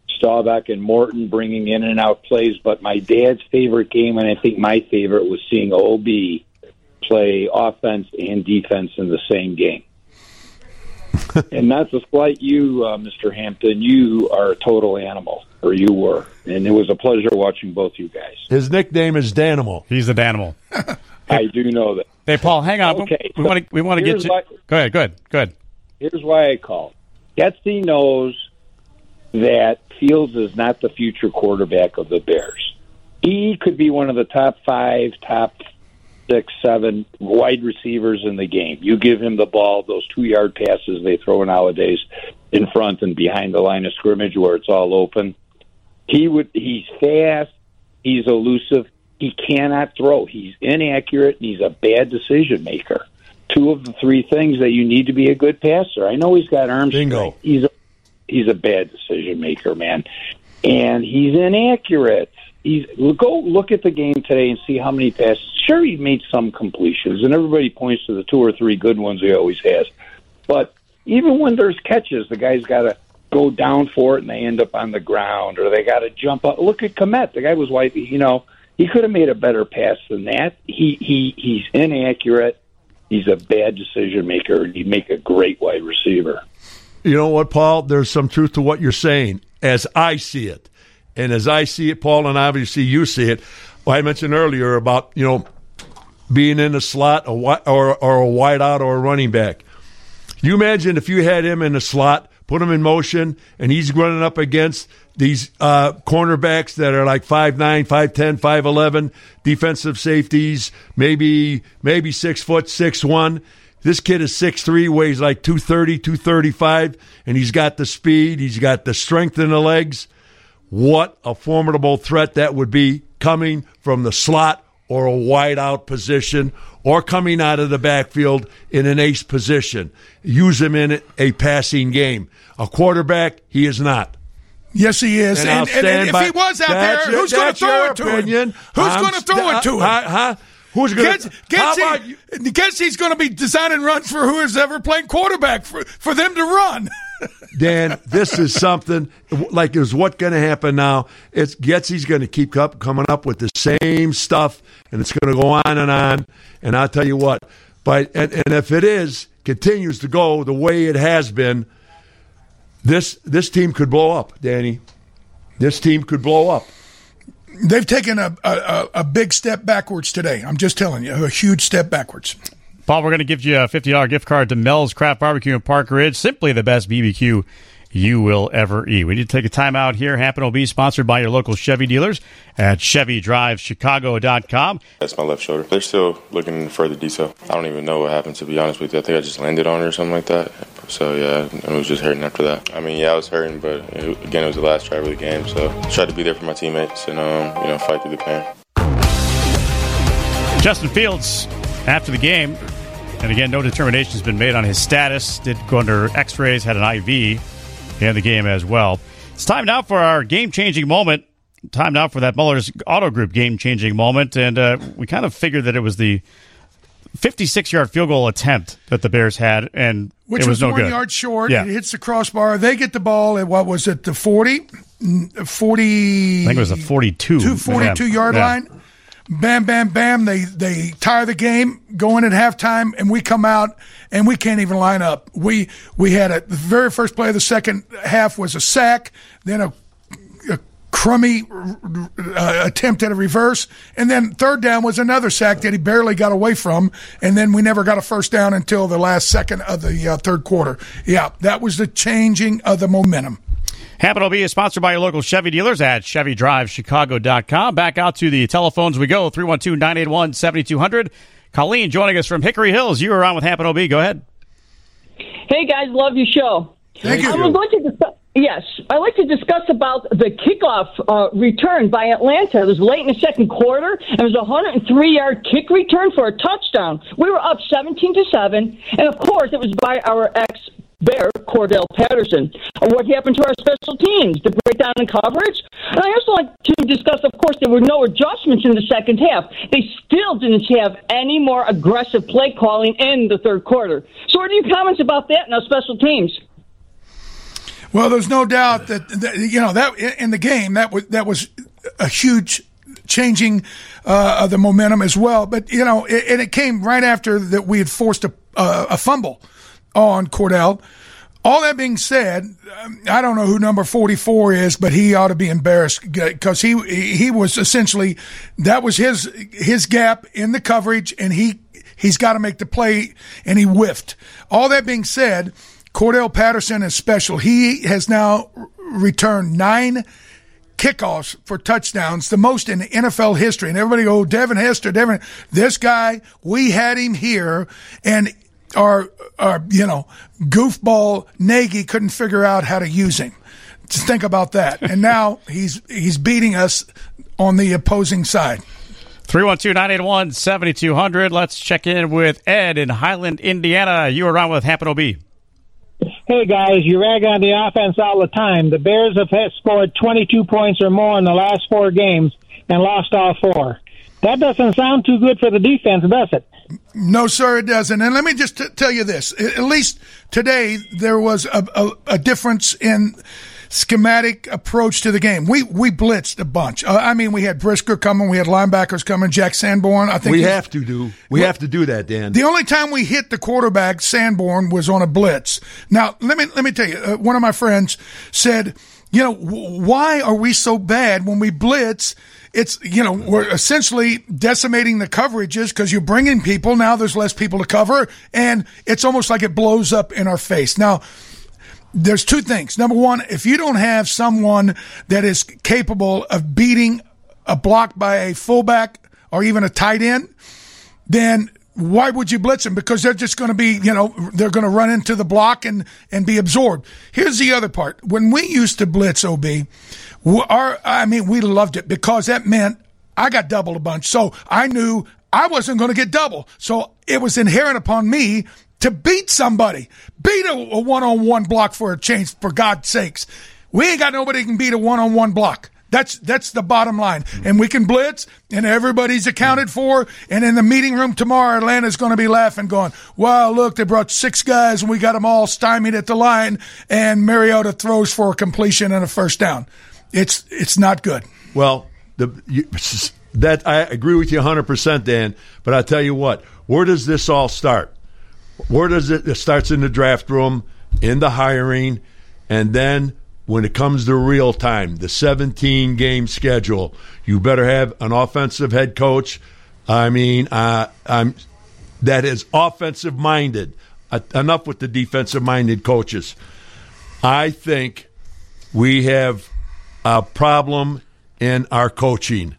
Staubach and Morton bringing in and out plays. But my dad's favorite game, and I think my favorite, was seeing OB play offense and defense in the same game. and not to slight you, uh, Mr. Hampton, you are a total animal, or you were. And it was a pleasure watching both you guys. His nickname is Danimal. He's the Danimal. I do know that. Hey, Paul, hang on. Okay, we so want to we want to get you. why- Go ahead. Go ahead. Go ahead. Here's why I called. Getsy knows that Fields is not the future quarterback of the Bears. He could be one of the top five, top six, seven wide receivers in the game. You give him the ball, those two yard passes they throw nowadays in front and behind the line of scrimmage where it's all open. He would he's fast, he's elusive, he cannot throw. He's inaccurate and he's a bad decision maker. Two of the three things that you need to be a good passer. I know he's got arm Bingo. strength. He's a, he's a bad decision maker, man. And he's inaccurate. He's go look at the game today and see how many passes. Sure, he made some completions, and everybody points to the two or three good ones he always has. But even when there's catches, the guy's got to go down for it, and they end up on the ground, or they got to jump up. Look at Kmet. The guy was white. You know, he could have made a better pass than that. He he he's inaccurate. He's a bad decision maker, and he'd make a great wide receiver. You know what, Paul? There's some truth to what you're saying, as I see it, and as I see it, Paul, and obviously you see it. Well, I mentioned earlier about you know being in a slot, wi- or or a wideout or a running back. You imagine if you had him in a slot, put him in motion, and he's running up against these uh, cornerbacks that are like 5'9", 5'10", 5'11", defensive safeties, maybe maybe six foot, six one. This kid is 6'3", weighs like 230, 235, and he's got the speed, he's got the strength in the legs. What a formidable threat that would be coming from the slot or a wide out position or coming out of the backfield in an ace position. Use him in a passing game. A quarterback, he is not. Yes, he is. And And, and, and if by- he was out there, who's going to throw it to opinion. him? Who's going to throw st- it to him? Huh? huh? Who's going to? How he, guess he's going to be designing runs for who is ever playing quarterback for, for them to run. Dan, this is something like is what going to happen now. It's Getsy's going to keep up, coming up with the same stuff, and it's going to go on and on. And I'll tell you what, but and, and if it is continues to go the way it has been, this this team could blow up, Danny. This team could blow up. They've taken a, a a big step backwards today. I'm just telling you, a huge step backwards. Paul, we're going to give you a $50 gift card to Mel's Craft Barbecue in Park Ridge. Simply the best BBQ you will ever eat. We need to take a time out here. Happen will be sponsored by your local Chevy dealers at ChevyDriveChicago.com. That's my left shoulder. They're still looking in further detail. I don't even know what happened, to be honest with you. I think I just landed on it or something like that. So, yeah, it was just hurting after that. I mean, yeah, I was hurting, but it, again, it was the last drive of the game. So, I tried to be there for my teammates and, um, you know, fight through the pain. Justin Fields, after the game, and again, no determination has been made on his status. Did go under x rays, had an IV in the game as well. It's time now for our game changing moment. Time now for that Muller's Auto Group game changing moment. And uh, we kind of figured that it was the 56 yard field goal attempt that the Bears had, and Which it was, no one good. yard short. Yeah. It hits the crossbar. They get the ball at what was it, the 40? Mm, 40. I think it was a 42. Two 42 Yeah. yard Yeah. line. Bam, bam, bam. They they tire the game, go in at halftime, and we come out and we can't even line up. We we had a the very first play of the second half was a sack, then a, a crummy uh, attempt at a reverse, and then third down was another sack that he barely got away from, and then we never got a first down until the last second of the uh, third quarter. Yeah, that was the changing of the momentum. Hampton OB is sponsored by your local Chevy dealers at ChevyDriveChicago.com. Back out to the telephones we go 312 981 7200. Colleen joining us from Hickory Hills. You were on with Hampton OB. Go ahead. Hey guys, love your show. Thank you. I would like to discuss, yes, I'd like to discuss about the kickoff uh, return by Atlanta. It was late in the second quarter. It was a 103 yard kick return for a touchdown. We were up 17 to seven, and of course, it was by our ex. Bear Cordell Patterson. What happened to our special teams? The breakdown in coverage? And I also like to discuss, of course, there were no adjustments in the second half. They still didn't have any more aggressive play calling in the third quarter. So, what are your comments about that and our special teams? Well, there's no doubt that, that you know that in the game that was that was a huge changing uh, of the momentum as well. But you know, it, and it came right after that we had forced a, uh, a fumble on Cordell. All that being said, um, I don't know who number 44 is, but he ought to be embarrassed because he he was essentially that was his his gap in the coverage, and he he's got to make the play, and he whiffed. All that being said, Cordell Patterson is special. He has now returned nine kickoffs for touchdowns, the most in NFL history. And everybody go, Devin Hester, Devin. This guy, we had him here, and our, our you know, goofball Nagy couldn't figure out how to use him. Just think about that. And now he's he's beating us on the opposing side. 312 981 7200. Let's check in with Ed in Highland, Indiana. You were on with Hampton OB. Hey guys, you rag on the offense all the time. The Bears have scored 22 points or more in the last four games and lost all four. That doesn't sound too good for the defense, does it? No, sir, it doesn't. And let me just t- tell you this: at least today there was a, a, a difference in schematic approach to the game. We we blitzed a bunch. Uh, I mean, we had Brisker coming, we had linebackers coming, Jack Sanborn. I think we have to do. We have to do that, Dan. The only time we hit the quarterback, Sanborn, was on a blitz. Now, let me let me tell you. Uh, one of my friends said, "You know, w- why are we so bad when we blitz?" It's you know we're essentially decimating the coverages because you're bringing people. Now there's less people to cover, and it's almost like it blows up in our face. Now, there's two things. Number one, if you don't have someone that is capable of beating a block by a fullback or even a tight end, then why would you blitz them? Because they're just going to be, you know, they're going to run into the block and, and be absorbed. Here's the other part. When we used to blitz OB, our, I mean, we loved it because that meant I got doubled a bunch. So I knew I wasn't going to get double. So it was inherent upon me to beat somebody, beat a, a one-on-one block for a change, for God's sakes. We ain't got nobody can beat a one-on-one block. That's that's the bottom line. And we can blitz, and everybody's accounted for. And in the meeting room tomorrow, Atlanta's going to be laughing, going, "Wow, look, they brought six guys, and we got them all stymied at the line." And Mariota throws for a completion and a first down. It's it's not good. Well, the you, that I agree with you 100%, Dan. But I tell you what, where does this all start? Where does it? It starts in the draft room, in the hiring, and then when it comes to real time, the 17 game schedule. You better have an offensive head coach. I mean, uh, I'm that is offensive minded. Uh, enough with the defensive minded coaches. I think we have a problem in our coaching.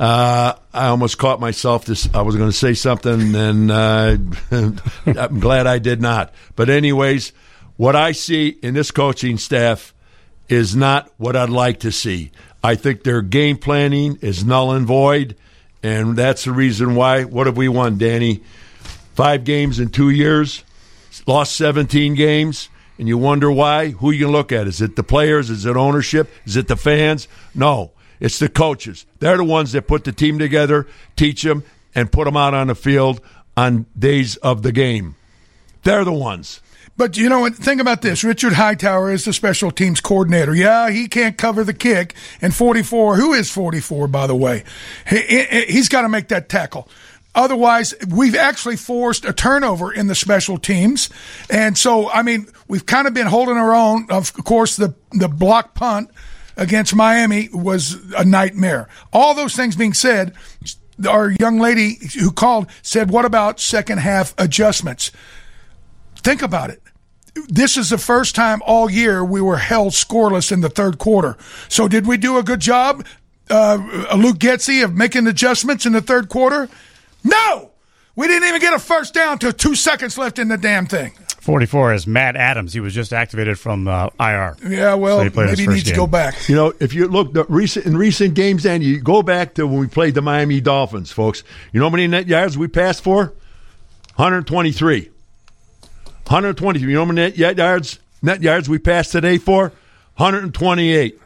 Uh, I almost caught myself. This I was going to say something, and uh, I'm glad I did not. But anyways, what I see in this coaching staff is not what I'd like to see. I think their game planning is null and void, and that's the reason why. What have we won, Danny? Five games in two years, lost 17 games, and you wonder why? Who you can look at? Is it the players? Is it ownership? Is it the fans? No, it's the coaches. They're the ones that put the team together, teach them, and put them out on the field on days of the game. They're the ones. But you know what? Think about this. Richard Hightower is the special teams coordinator. Yeah, he can't cover the kick. And 44, who is 44, by the way? He, he's got to make that tackle. Otherwise, we've actually forced a turnover in the special teams. And so, I mean, we've kind of been holding our own. Of course, the, the block punt against Miami was a nightmare. All those things being said, our young lady who called said, What about second half adjustments? Think about it. This is the first time all year we were held scoreless in the third quarter. So, did we do a good job, uh, Luke Getsy, of making adjustments in the third quarter? No! We didn't even get a first down till two seconds left in the damn thing. 44 is Matt Adams. He was just activated from uh, IR. Yeah, well, so he maybe he needs game. to go back. You know, if you look the recent in recent games, and you go back to when we played the Miami Dolphins, folks. You know how many net yards we passed for? 123. 123. You know how many net yards net yards we passed today for? 128.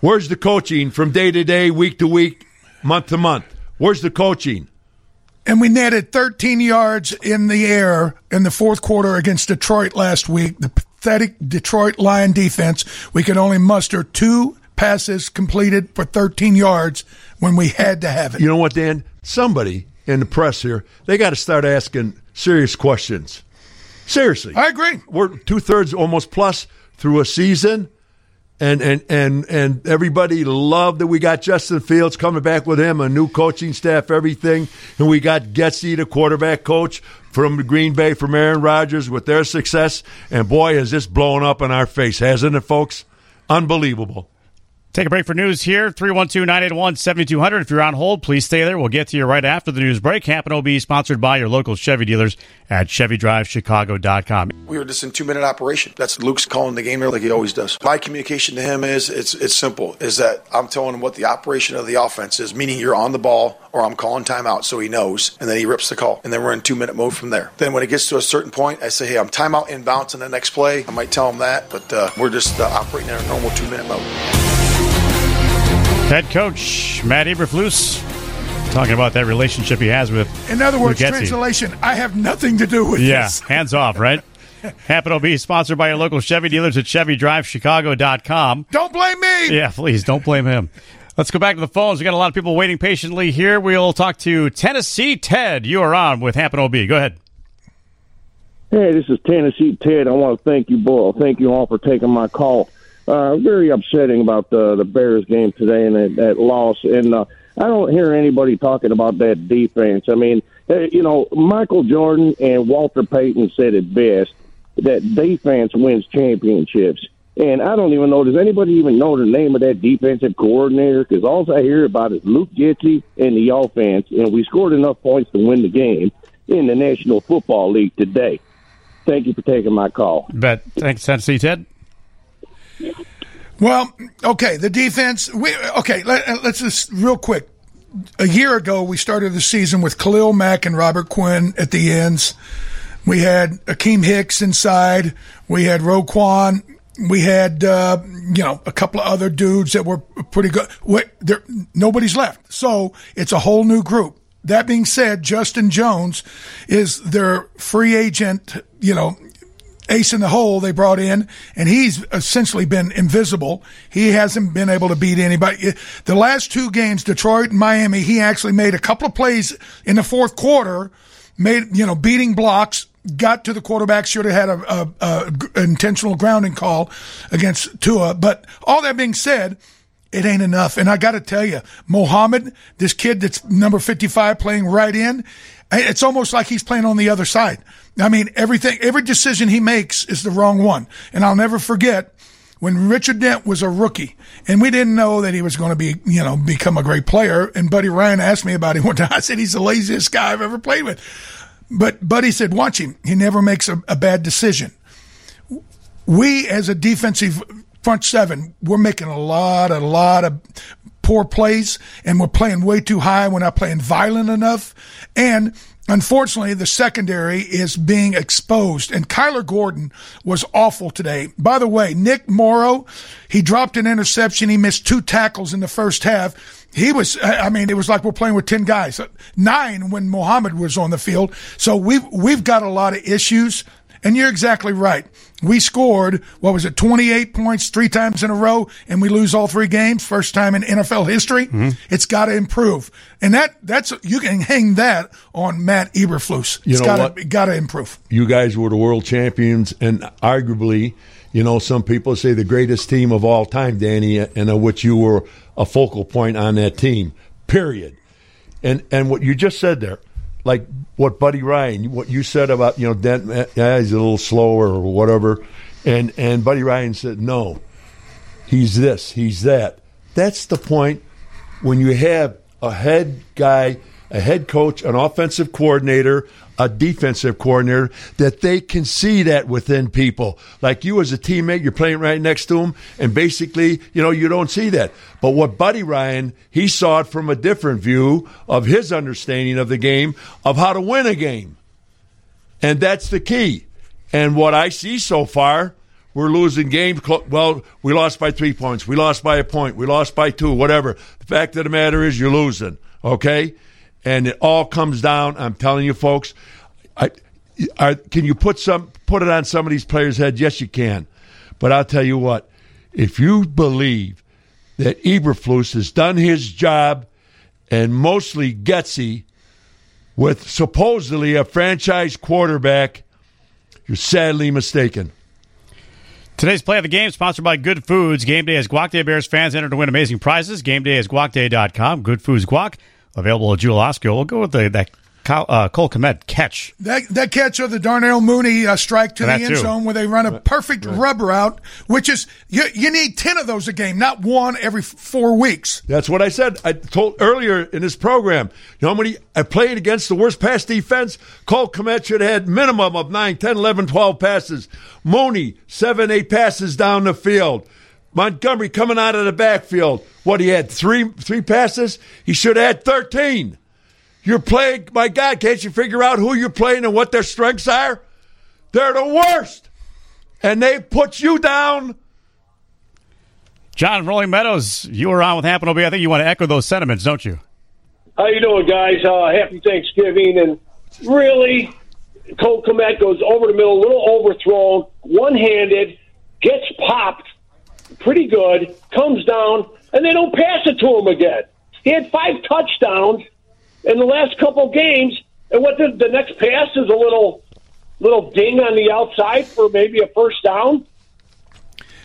Where's the coaching from day to day, week to week, month to month? Where's the coaching? and we netted 13 yards in the air in the fourth quarter against Detroit last week. The pathetic Detroit Lion defense. We could only muster two passes completed for 13 yards when we had to have it. You know what, Dan? Somebody in the press here, they got to start asking serious questions. Seriously. I agree. We're two thirds almost plus through a season and and and and everybody loved that we got Justin Fields coming back with him, a new coaching staff, everything, and we got Getsy, the quarterback coach from Green Bay, from Aaron Rodgers with their success, and boy, has this blown up in our face, hasn't it, folks? Unbelievable. Take a break for news here. 312 981 7200. If you're on hold, please stay there. We'll get to you right after the news break. Hampton OB sponsored by your local Chevy dealers at ChevyDriveChicago.com. We were just in two minute operation. That's Luke's calling the game there like he always does. My communication to him is it's it's simple. Is that I'm telling him what the operation of the offense is, meaning you're on the ball or I'm calling timeout so he knows, and then he rips the call, and then we're in two minute mode from there. Then when it gets to a certain point, I say, hey, I'm timeout inbounds in the next play. I might tell him that, but uh, we're just uh, operating in a normal two minute mode. Head coach Matt Eberflus talking about that relationship he has with. In other words, translation: I have nothing to do with yeah, this. hands off, right? Happen to be sponsored by your local Chevy dealers at ChevyDriveChicago.com. Don't blame me. Yeah, please don't blame him. Let's go back to the phones. We got a lot of people waiting patiently here. We'll talk to Tennessee Ted. You are on with Hampton OB. Go ahead. Hey, this is Tennessee Ted. I want to thank you, both. Thank you all for taking my call uh, very upsetting about the the Bears game today and that, that loss. And uh, I don't hear anybody talking about that defense. I mean, uh, you know, Michael Jordan and Walter Payton said it best that defense wins championships. And I don't even know. Does anybody even know the name of that defensive coordinator? Because all I hear about is Luke Getsy and the offense, and we scored enough points to win the game in the National Football League today. Thank you for taking my call. Bet. Thanks, Tennessee Ted. Well, okay, the defense. We, okay, let, us just real quick. A year ago, we started the season with Khalil Mack and Robert Quinn at the ends. We had Akiem Hicks inside. We had Roquan. We had uh, you know a couple of other dudes that were pretty good. There, nobody's left, so it's a whole new group. That being said, Justin Jones is their free agent. You know, ace in the hole they brought in, and he's essentially been invisible. He hasn't been able to beat anybody. The last two games, Detroit and Miami, he actually made a couple of plays in the fourth quarter, made, you know, beating blocks, got to the quarterback, should have had a, a, a intentional grounding call against Tua. But all that being said, it ain't enough. And I got to tell you, Mohamed, this kid that's number 55 playing right in, it's almost like he's playing on the other side. I mean, everything, every decision he makes is the wrong one. And I'll never forget when Richard Dent was a rookie and we didn't know that he was going to be, you know, become a great player. And Buddy Ryan asked me about him one time. I said, he's the laziest guy I've ever played with. But Buddy said, watch him. He never makes a, a bad decision. We as a defensive front seven, we're making a lot, a lot of poor plays and we're playing way too high. We're not playing violent enough. And Unfortunately, the secondary is being exposed, and Kyler Gordon was awful today. By the way, Nick Morrow, he dropped an interception. He missed two tackles in the first half. he was. I mean, it was like we're playing with ten guys, nine when Mohammed was on the field. So we've we've got a lot of issues. And you're exactly right. We scored, what was it, 28 points three times in a row, and we lose all three games, first time in NFL history. Mm-hmm. It's got to improve. And that, that's, you can hang that on Matt Eberflus. You It's it gotta improve. You guys were the world champions, and arguably, you know, some people say the greatest team of all time, Danny, and of which you were a focal point on that team. Period. And and what you just said there, like what Buddy Ryan, what you said about you know Dent, yeah, he's a little slower or whatever, and and Buddy Ryan said no, he's this, he's that. That's the point when you have a head guy, a head coach, an offensive coordinator, a defensive coordinator, that they can see that within people. Like you as a teammate, you're playing right next to him, and basically, you know, you don't see that. But what Buddy Ryan, he saw it from a different view of his understanding of the game, of how to win a game. And that's the key. And what I see so far, we're losing games. Well, we lost by three points. We lost by a point. We lost by two, whatever. The fact of the matter is, you're losing, okay? And it all comes down, I'm telling you, folks. I, I, can you put some put it on some of these players' heads? Yes, you can. But I'll tell you what, if you believe that Eberflus has done his job and mostly Getsy with supposedly a franchise quarterback, you're sadly mistaken. Today's play of the game sponsored by Good Foods. Game day as Guac Day Bears fans enter to win amazing prizes. Game day is guacday.com. Good Foods Guac available at Jewel Osco. We'll go with the, that Kyle, uh, Cole Kmet catch. That that catch of the Darnell Mooney uh, strike to the end too. zone where they run a perfect rubber out, which is you, you need ten of those a game, not one every four weeks. That's what I said. I told earlier in this program. You know how many I played against the worst pass defense? Cole Kmet should have had minimum of 9, 10, 11, 12 passes. Mooney, 7, 8 passes down the field. Montgomery coming out of the backfield. What, he had three three passes? He should have had 13. You're playing, my God, can't you figure out who you're playing and what their strengths are? They're the worst. And they put you down. John Rolling Meadows, you were on with Hampton OB. I think you want to echo those sentiments, don't you? How you doing, guys? Uh, happy Thanksgiving. And really, Cole Kmet goes over the middle, a little overthrown, one-handed, gets popped pretty good, comes down, and they don't pass it to him again. He had five touchdowns in the last couple games, and what the, the next pass is a little little ding on the outside for maybe a first down.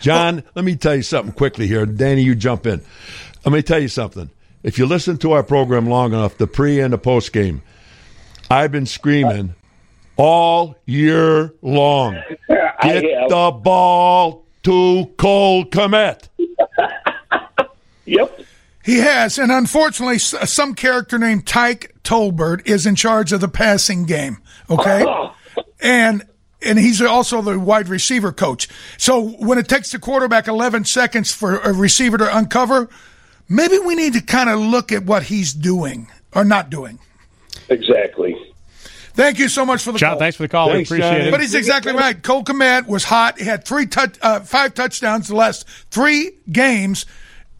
John, let me tell you something quickly here. Danny, you jump in. Let me tell you something. If you listen to our program long enough, the pre and the post game, I've been screaming all year long. Get the ball to Cole Kmet. Yep. He has, and unfortunately, some character named Tyke Tolbert is in charge of the passing game. Okay, and and he's also the wide receiver coach. So when it takes the quarterback 11 seconds for a receiver to uncover, maybe we need to kind of look at what he's doing or not doing. Exactly. Thank you so much for the John, call. thanks for the call. Thanks, we appreciate John. it. But he's exactly right. Cole Kmet was hot. He had three touch, uh, five touchdowns the last three games,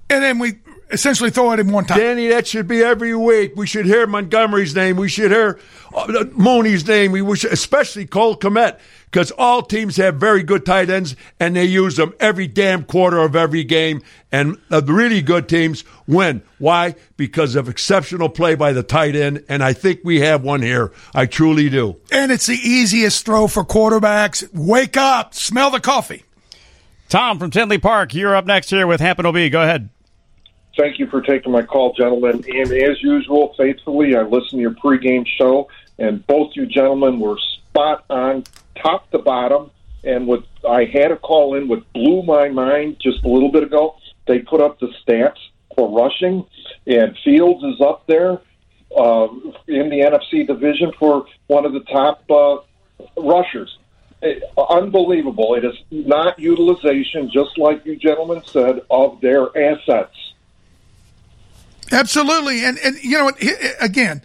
and then we essentially throw at him one time. Danny, that should be every week. We should hear Montgomery's name. We should hear uh, Mooney's name. We should, especially Cole Kmet, because all teams have very good tight ends, and they use them every damn quarter of every game. And the really good teams win. Why? Because of exceptional play by the tight end, and I think we have one here. I truly do. And it's the easiest throw for quarterbacks. Wake up, smell the coffee. Tom from Tinley Park, you're up next here with Hampton OB. Go ahead. Thank you for taking my call, gentlemen. And as usual, faithfully, I listened to your pregame show, and both you gentlemen were spot on, top to bottom. And what I had a call in, what blew my mind just a little bit ago, they put up the stats for rushing, and Fields is up there uh, in the NFC division for one of the top uh, rushers. It- unbelievable. It is not utilization, just like you gentlemen said, of their assets. Absolutely, and and you know Again,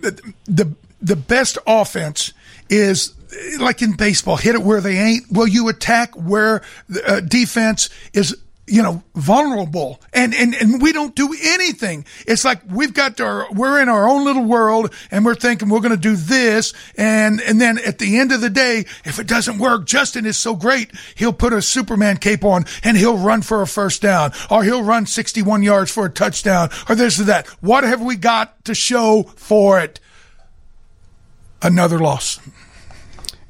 the the the best offense is like in baseball, hit it where they ain't. Well, you attack where the uh, defense is you know, vulnerable and, and, and we don't do anything. It's like we've got our, we're in our own little world and we're thinking we're going to do this. And, and then at the end of the day, if it doesn't work, Justin is so great. He'll put a Superman cape on and he'll run for a first down or he'll run 61 yards for a touchdown or this or that. What have we got to show for it? Another loss.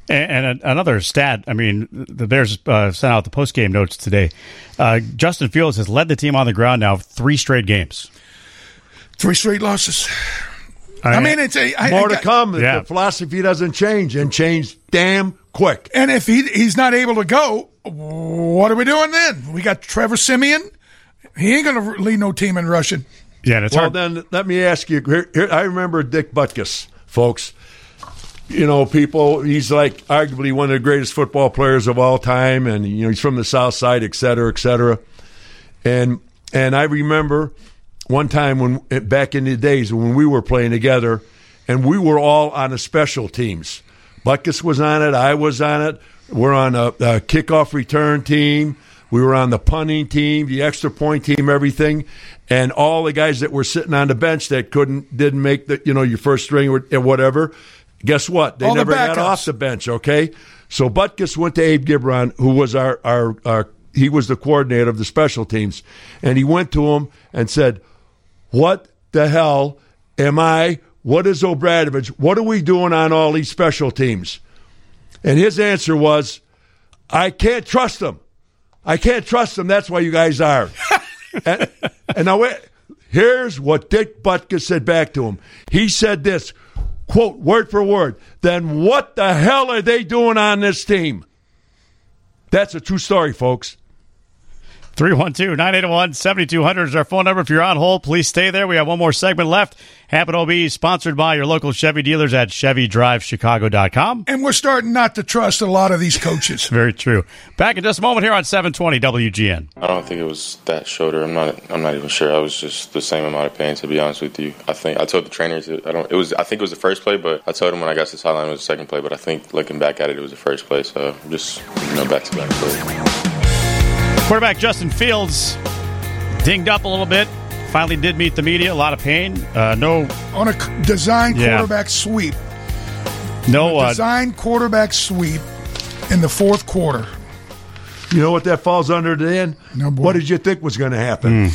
And, and another stat, I mean, the Bears uh, sent out the post game notes today. Uh, Justin Fields has led the team on the ground now three straight games. Three straight losses. I, mean, it's a I, more I to come. if The philosophy doesn't change and change damn quick. And if he he's not able to go, what are we doing then? We got Trevor Siemian. He ain't going to lead no team in rushing. Yeah, and it's well, hard. then let me ask you. Here, here, I remember Dick Butkus, folks. You know, people. He's like arguably one of the greatest football players of all time, and you know he's from the South Side, et cetera, et cetera. And and I remember one time when back in the days when we were playing together, and we were all on the special teams. Butkus was on it. I was on it. We're on a, a kickoff return team. We were on the punting team, the extra point team, everything, and all the guys that were sitting on the bench that couldn't, didn't make the, you know, your first string or whatever. Guess what? They All the never got off the bench. Okay, so Butkus went to Abe Gibron, who was our our, our he was the coordinator of the special teams, and he went to him and said, "What the hell am I? What is O'Bradovich? What are we doing on all these special teams?" And his answer was, "I can't trust them. I can't trust them. That's why you guys are." and, and now here's what Dick Butkus said back to him. He said this, quote, word for word. Then what the hell are they doing on this team? That's a true story, folks. 312 981 7200 is our phone number. If you're on hold, please stay there. We have one more segment left. Hampton OB, sponsored by your local Chevy dealers at ChevyDriveChicago.com. And we're starting not to trust a lot of these coaches. Very true. Back in just a moment here on 720 WGN. I don't think it was that shoulder. I'm not. I'm not even sure. I was just the same amount of pain. To be honest with you, I think I told the trainers. that I don't. It was. I think it was the first play, but I told him when I got to the sideline it was the second play. But I think looking back at it, it was the first play. So just you know back to back play. Quarterback Justin Fields dinged up a little bit. Finally did meet the media. A lot of pain. Uh, no, On a design Yeah. quarterback sweep. no. Uh, Design quarterback sweep in the fourth quarter. You know what that falls under, Dan? No, boy. What did you think was going to happen?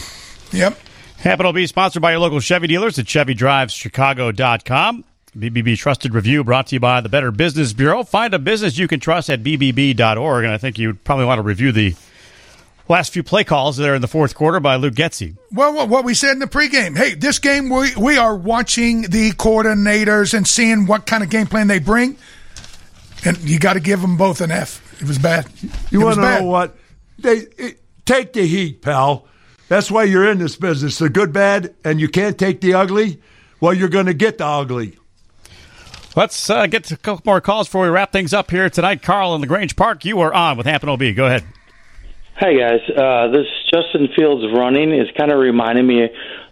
Yep. Hampton OB sponsored by your local Chevy dealers at ChevyDrivesChicago.com. BBB Trusted Review brought to you by the Better Business Bureau. Find a business you can trust at BBB.org. And I think you probably want to review the last few play calls there in the fourth quarter by Luke Getsy. Well, what, what we said in the pregame. Hey, this game we we are watching the coordinators and seeing what kind of game plan they bring, and you got to give them both an F. It was bad. You want to know what? They it, take the heat, pal. That's why you're in this business. The good, bad, and you can't take the ugly. Well, you're going to get the ugly. Let's uh, get to a couple more calls before we wrap things up here tonight. Carl in the Grange Park, you are on with Hampton OB. Go ahead. Hi guys, uh, this Justin Fields running is kind of reminding me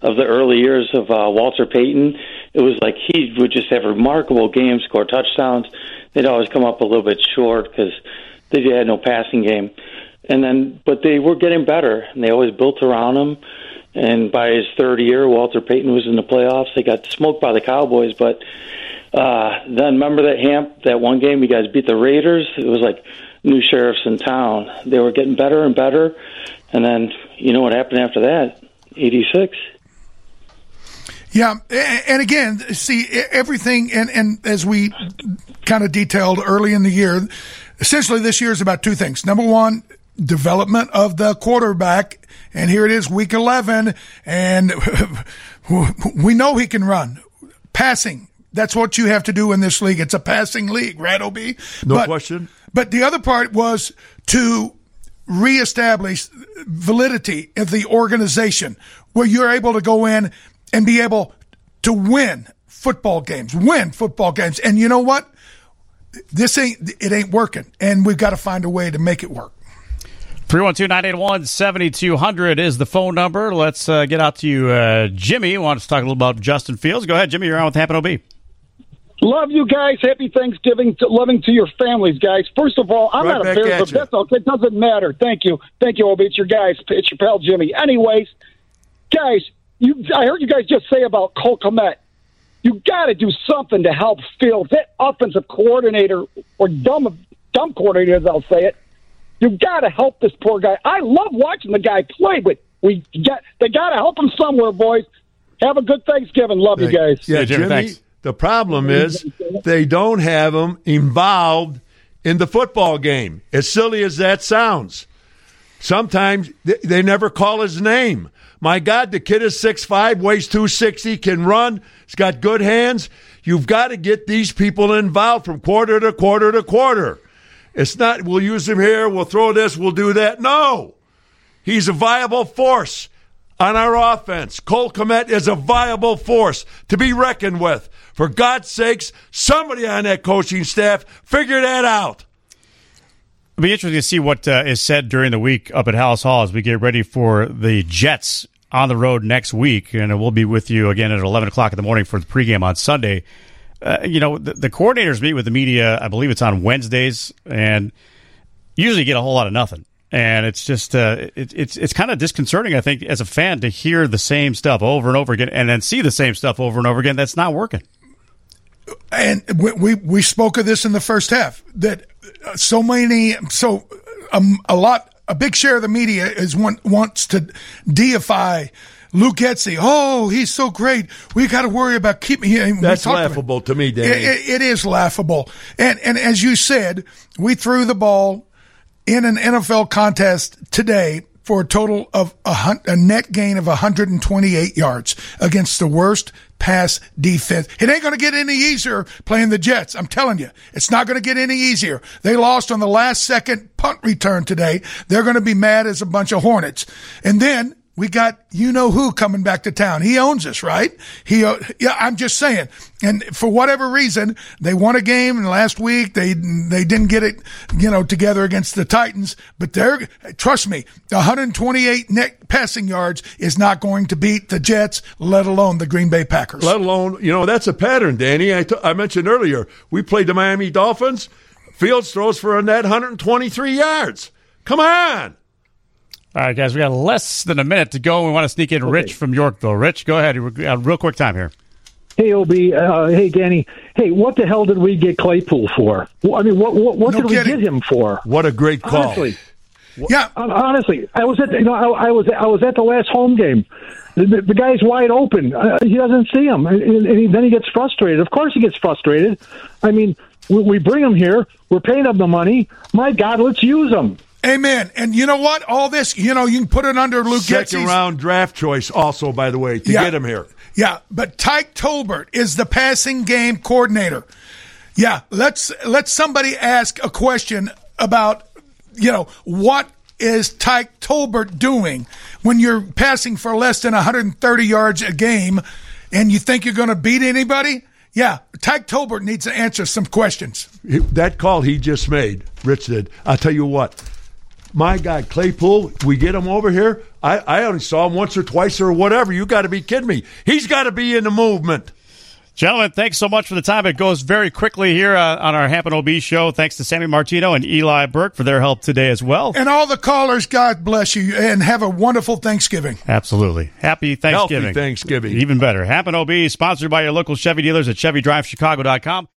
of the early years of uh, Walter Payton. It was like he would just have remarkable games, score touchdowns. They'd always come up a little bit short because they had no passing game, and then but they were getting better, and they always built around him. And by his third year, Walter Payton was in the playoffs. They got smoked by the Cowboys, but uh, then remember that Hamp that one game you guys beat the Raiders. It was like new sheriffs in town. They were getting better and better, and then you know what happened after that? Eighty six. Yeah, and again, see everything, and, and as we kind of detailed early in the year, essentially this year is about two things. Number one, development of the quarterback, and here it is, week eleven, and we know he can run, passing. That's what you have to do in this league. It's a passing league, right, Ob? No But- question. But the other part was to reestablish validity of the organization where you're able to go in and be able to win football games, win football games. And you know what? This ain't, it ain't working. And we've got to find a way to make it work. 312 981 7200 is the phone number. Let's uh, get out to you, uh, Jimmy. Want to talk a little about Justin Fields? Go ahead, Jimmy. You're on with Hampton OB. Love you guys. Happy Thanksgiving. To, loving to your families, guys. First of all, I'm Right not a back Bears, at but that's okay. It doesn't matter. Thank you. Thank you, Obi. It's your guys. It's your pal Jimmy. Anyways, guys, you. I heard you guys just say about Cole Kmet. You got to do something to help Fields. That offensive coordinator or dumb dumb coordinator, as I'll say it. You got to help this poor guy. I love watching the guy play, but we got they got to help him somewhere, boys. Have a good Thanksgiving. Love you guys. Yeah, Jimmy. The problem is they don't have him involved in the football game. As silly as that sounds, sometimes they, they never call his name. My God, the kid is 6'5", weighs 260, can run, he's got good hands. You've got to get these people involved from quarter to quarter to quarter. It's not, we'll use him here, we'll throw this, we'll do that. No. He's a viable force on our offense. Cole Kmet is a viable force to be reckoned with. For God's sakes, somebody on that coaching staff figure that out. It'll be interesting to see what uh, is said during the week up at Halas Hall as we get ready for the Jets on the road next week, and we'll be with you again at 11 o'clock in the morning for the pregame on Sunday. Uh, you know, the, the coordinators meet with the media. I believe it's on Wednesdays, and usually get a whole lot of nothing. And it's just uh, it, it's it's kind of disconcerting, I think, as a fan to hear the same stuff over and over again, and then see the same stuff over and over again. That's not working. and we, we we spoke of this in the first half that uh, so many so um, a lot a big share of the media is want, wants to deify Luke Getsy. Oh, he's so great. We got to worry about keeping him. That's laughable to me, Danny. It, it- it is laughable. And and as you said, we threw the ball in an NFL contest today for a total of a, hun- a net gain of 128 yards against the worst pass defense. It ain't going to get any easier playing the Jets. I'm telling you, it's not going to get any easier. They lost on the last second punt return today. They're going to be mad as a bunch of hornets. And then we got you know who coming back to town. He owns us, right? He, uh, yeah, I'm just saying. And for whatever reason, they won a game last week they they didn't get it, you know, together against the Titans. But they're trust me, 128 net passing yards is not going to beat the Jets, let alone the Green Bay Packers. Let alone, you know, that's a pattern, Danny. I, t- I mentioned earlier, we played the Miami Dolphins. Fields throws for a net 123 yards. Come on. All right, guys, we got less than a minute to go. We want to sneak in Rich from Yorkville. Rich, go ahead. Real quick time here. Hey, Ob. Uh, hey, Danny. Hey, what the hell did we get Claypool for? I mean, what what, what No did kidding. we get him for? What a great call. Honestly, yeah. Honestly, I was at you know I, I was I was at the last home game. The, the, the guy's wide open. Uh, he doesn't see him, and, and he, then he gets frustrated. Of course, he gets frustrated. I mean, we, we bring him here. We're paying him the money. My God, let's use him. Amen. And you know what? All this, you know, you can put it under Luke Second Getsy's round draft choice, also, by the way, to Yeah. get him here. Yeah, but Tyke Tolbert is the passing game coordinator. Yeah, let's let somebody ask a question about you know what is Tyke Tolbert doing when you're passing for less than 130 yards a game and you think you're going to beat anybody? Yeah, Tyke Tolbert needs to answer some questions. That call he just made, Rich did. I'll tell you what. My God, Claypool, we get him over here. I, I only saw him once or twice or whatever. You got to be kidding me. He's got to be in the movement. Gentlemen, thanks so much for the time. It goes very quickly here uh, on our Hampton OB show. Thanks to Sammy Martino and Eli Burke for their help today as well. And all the callers, God bless you and have a wonderful Thanksgiving. Absolutely. Happy Thanksgiving. Happy Thanksgiving. Even better. Hampton OB, sponsored by your local Chevy dealers at ChevyDriveChicago.com.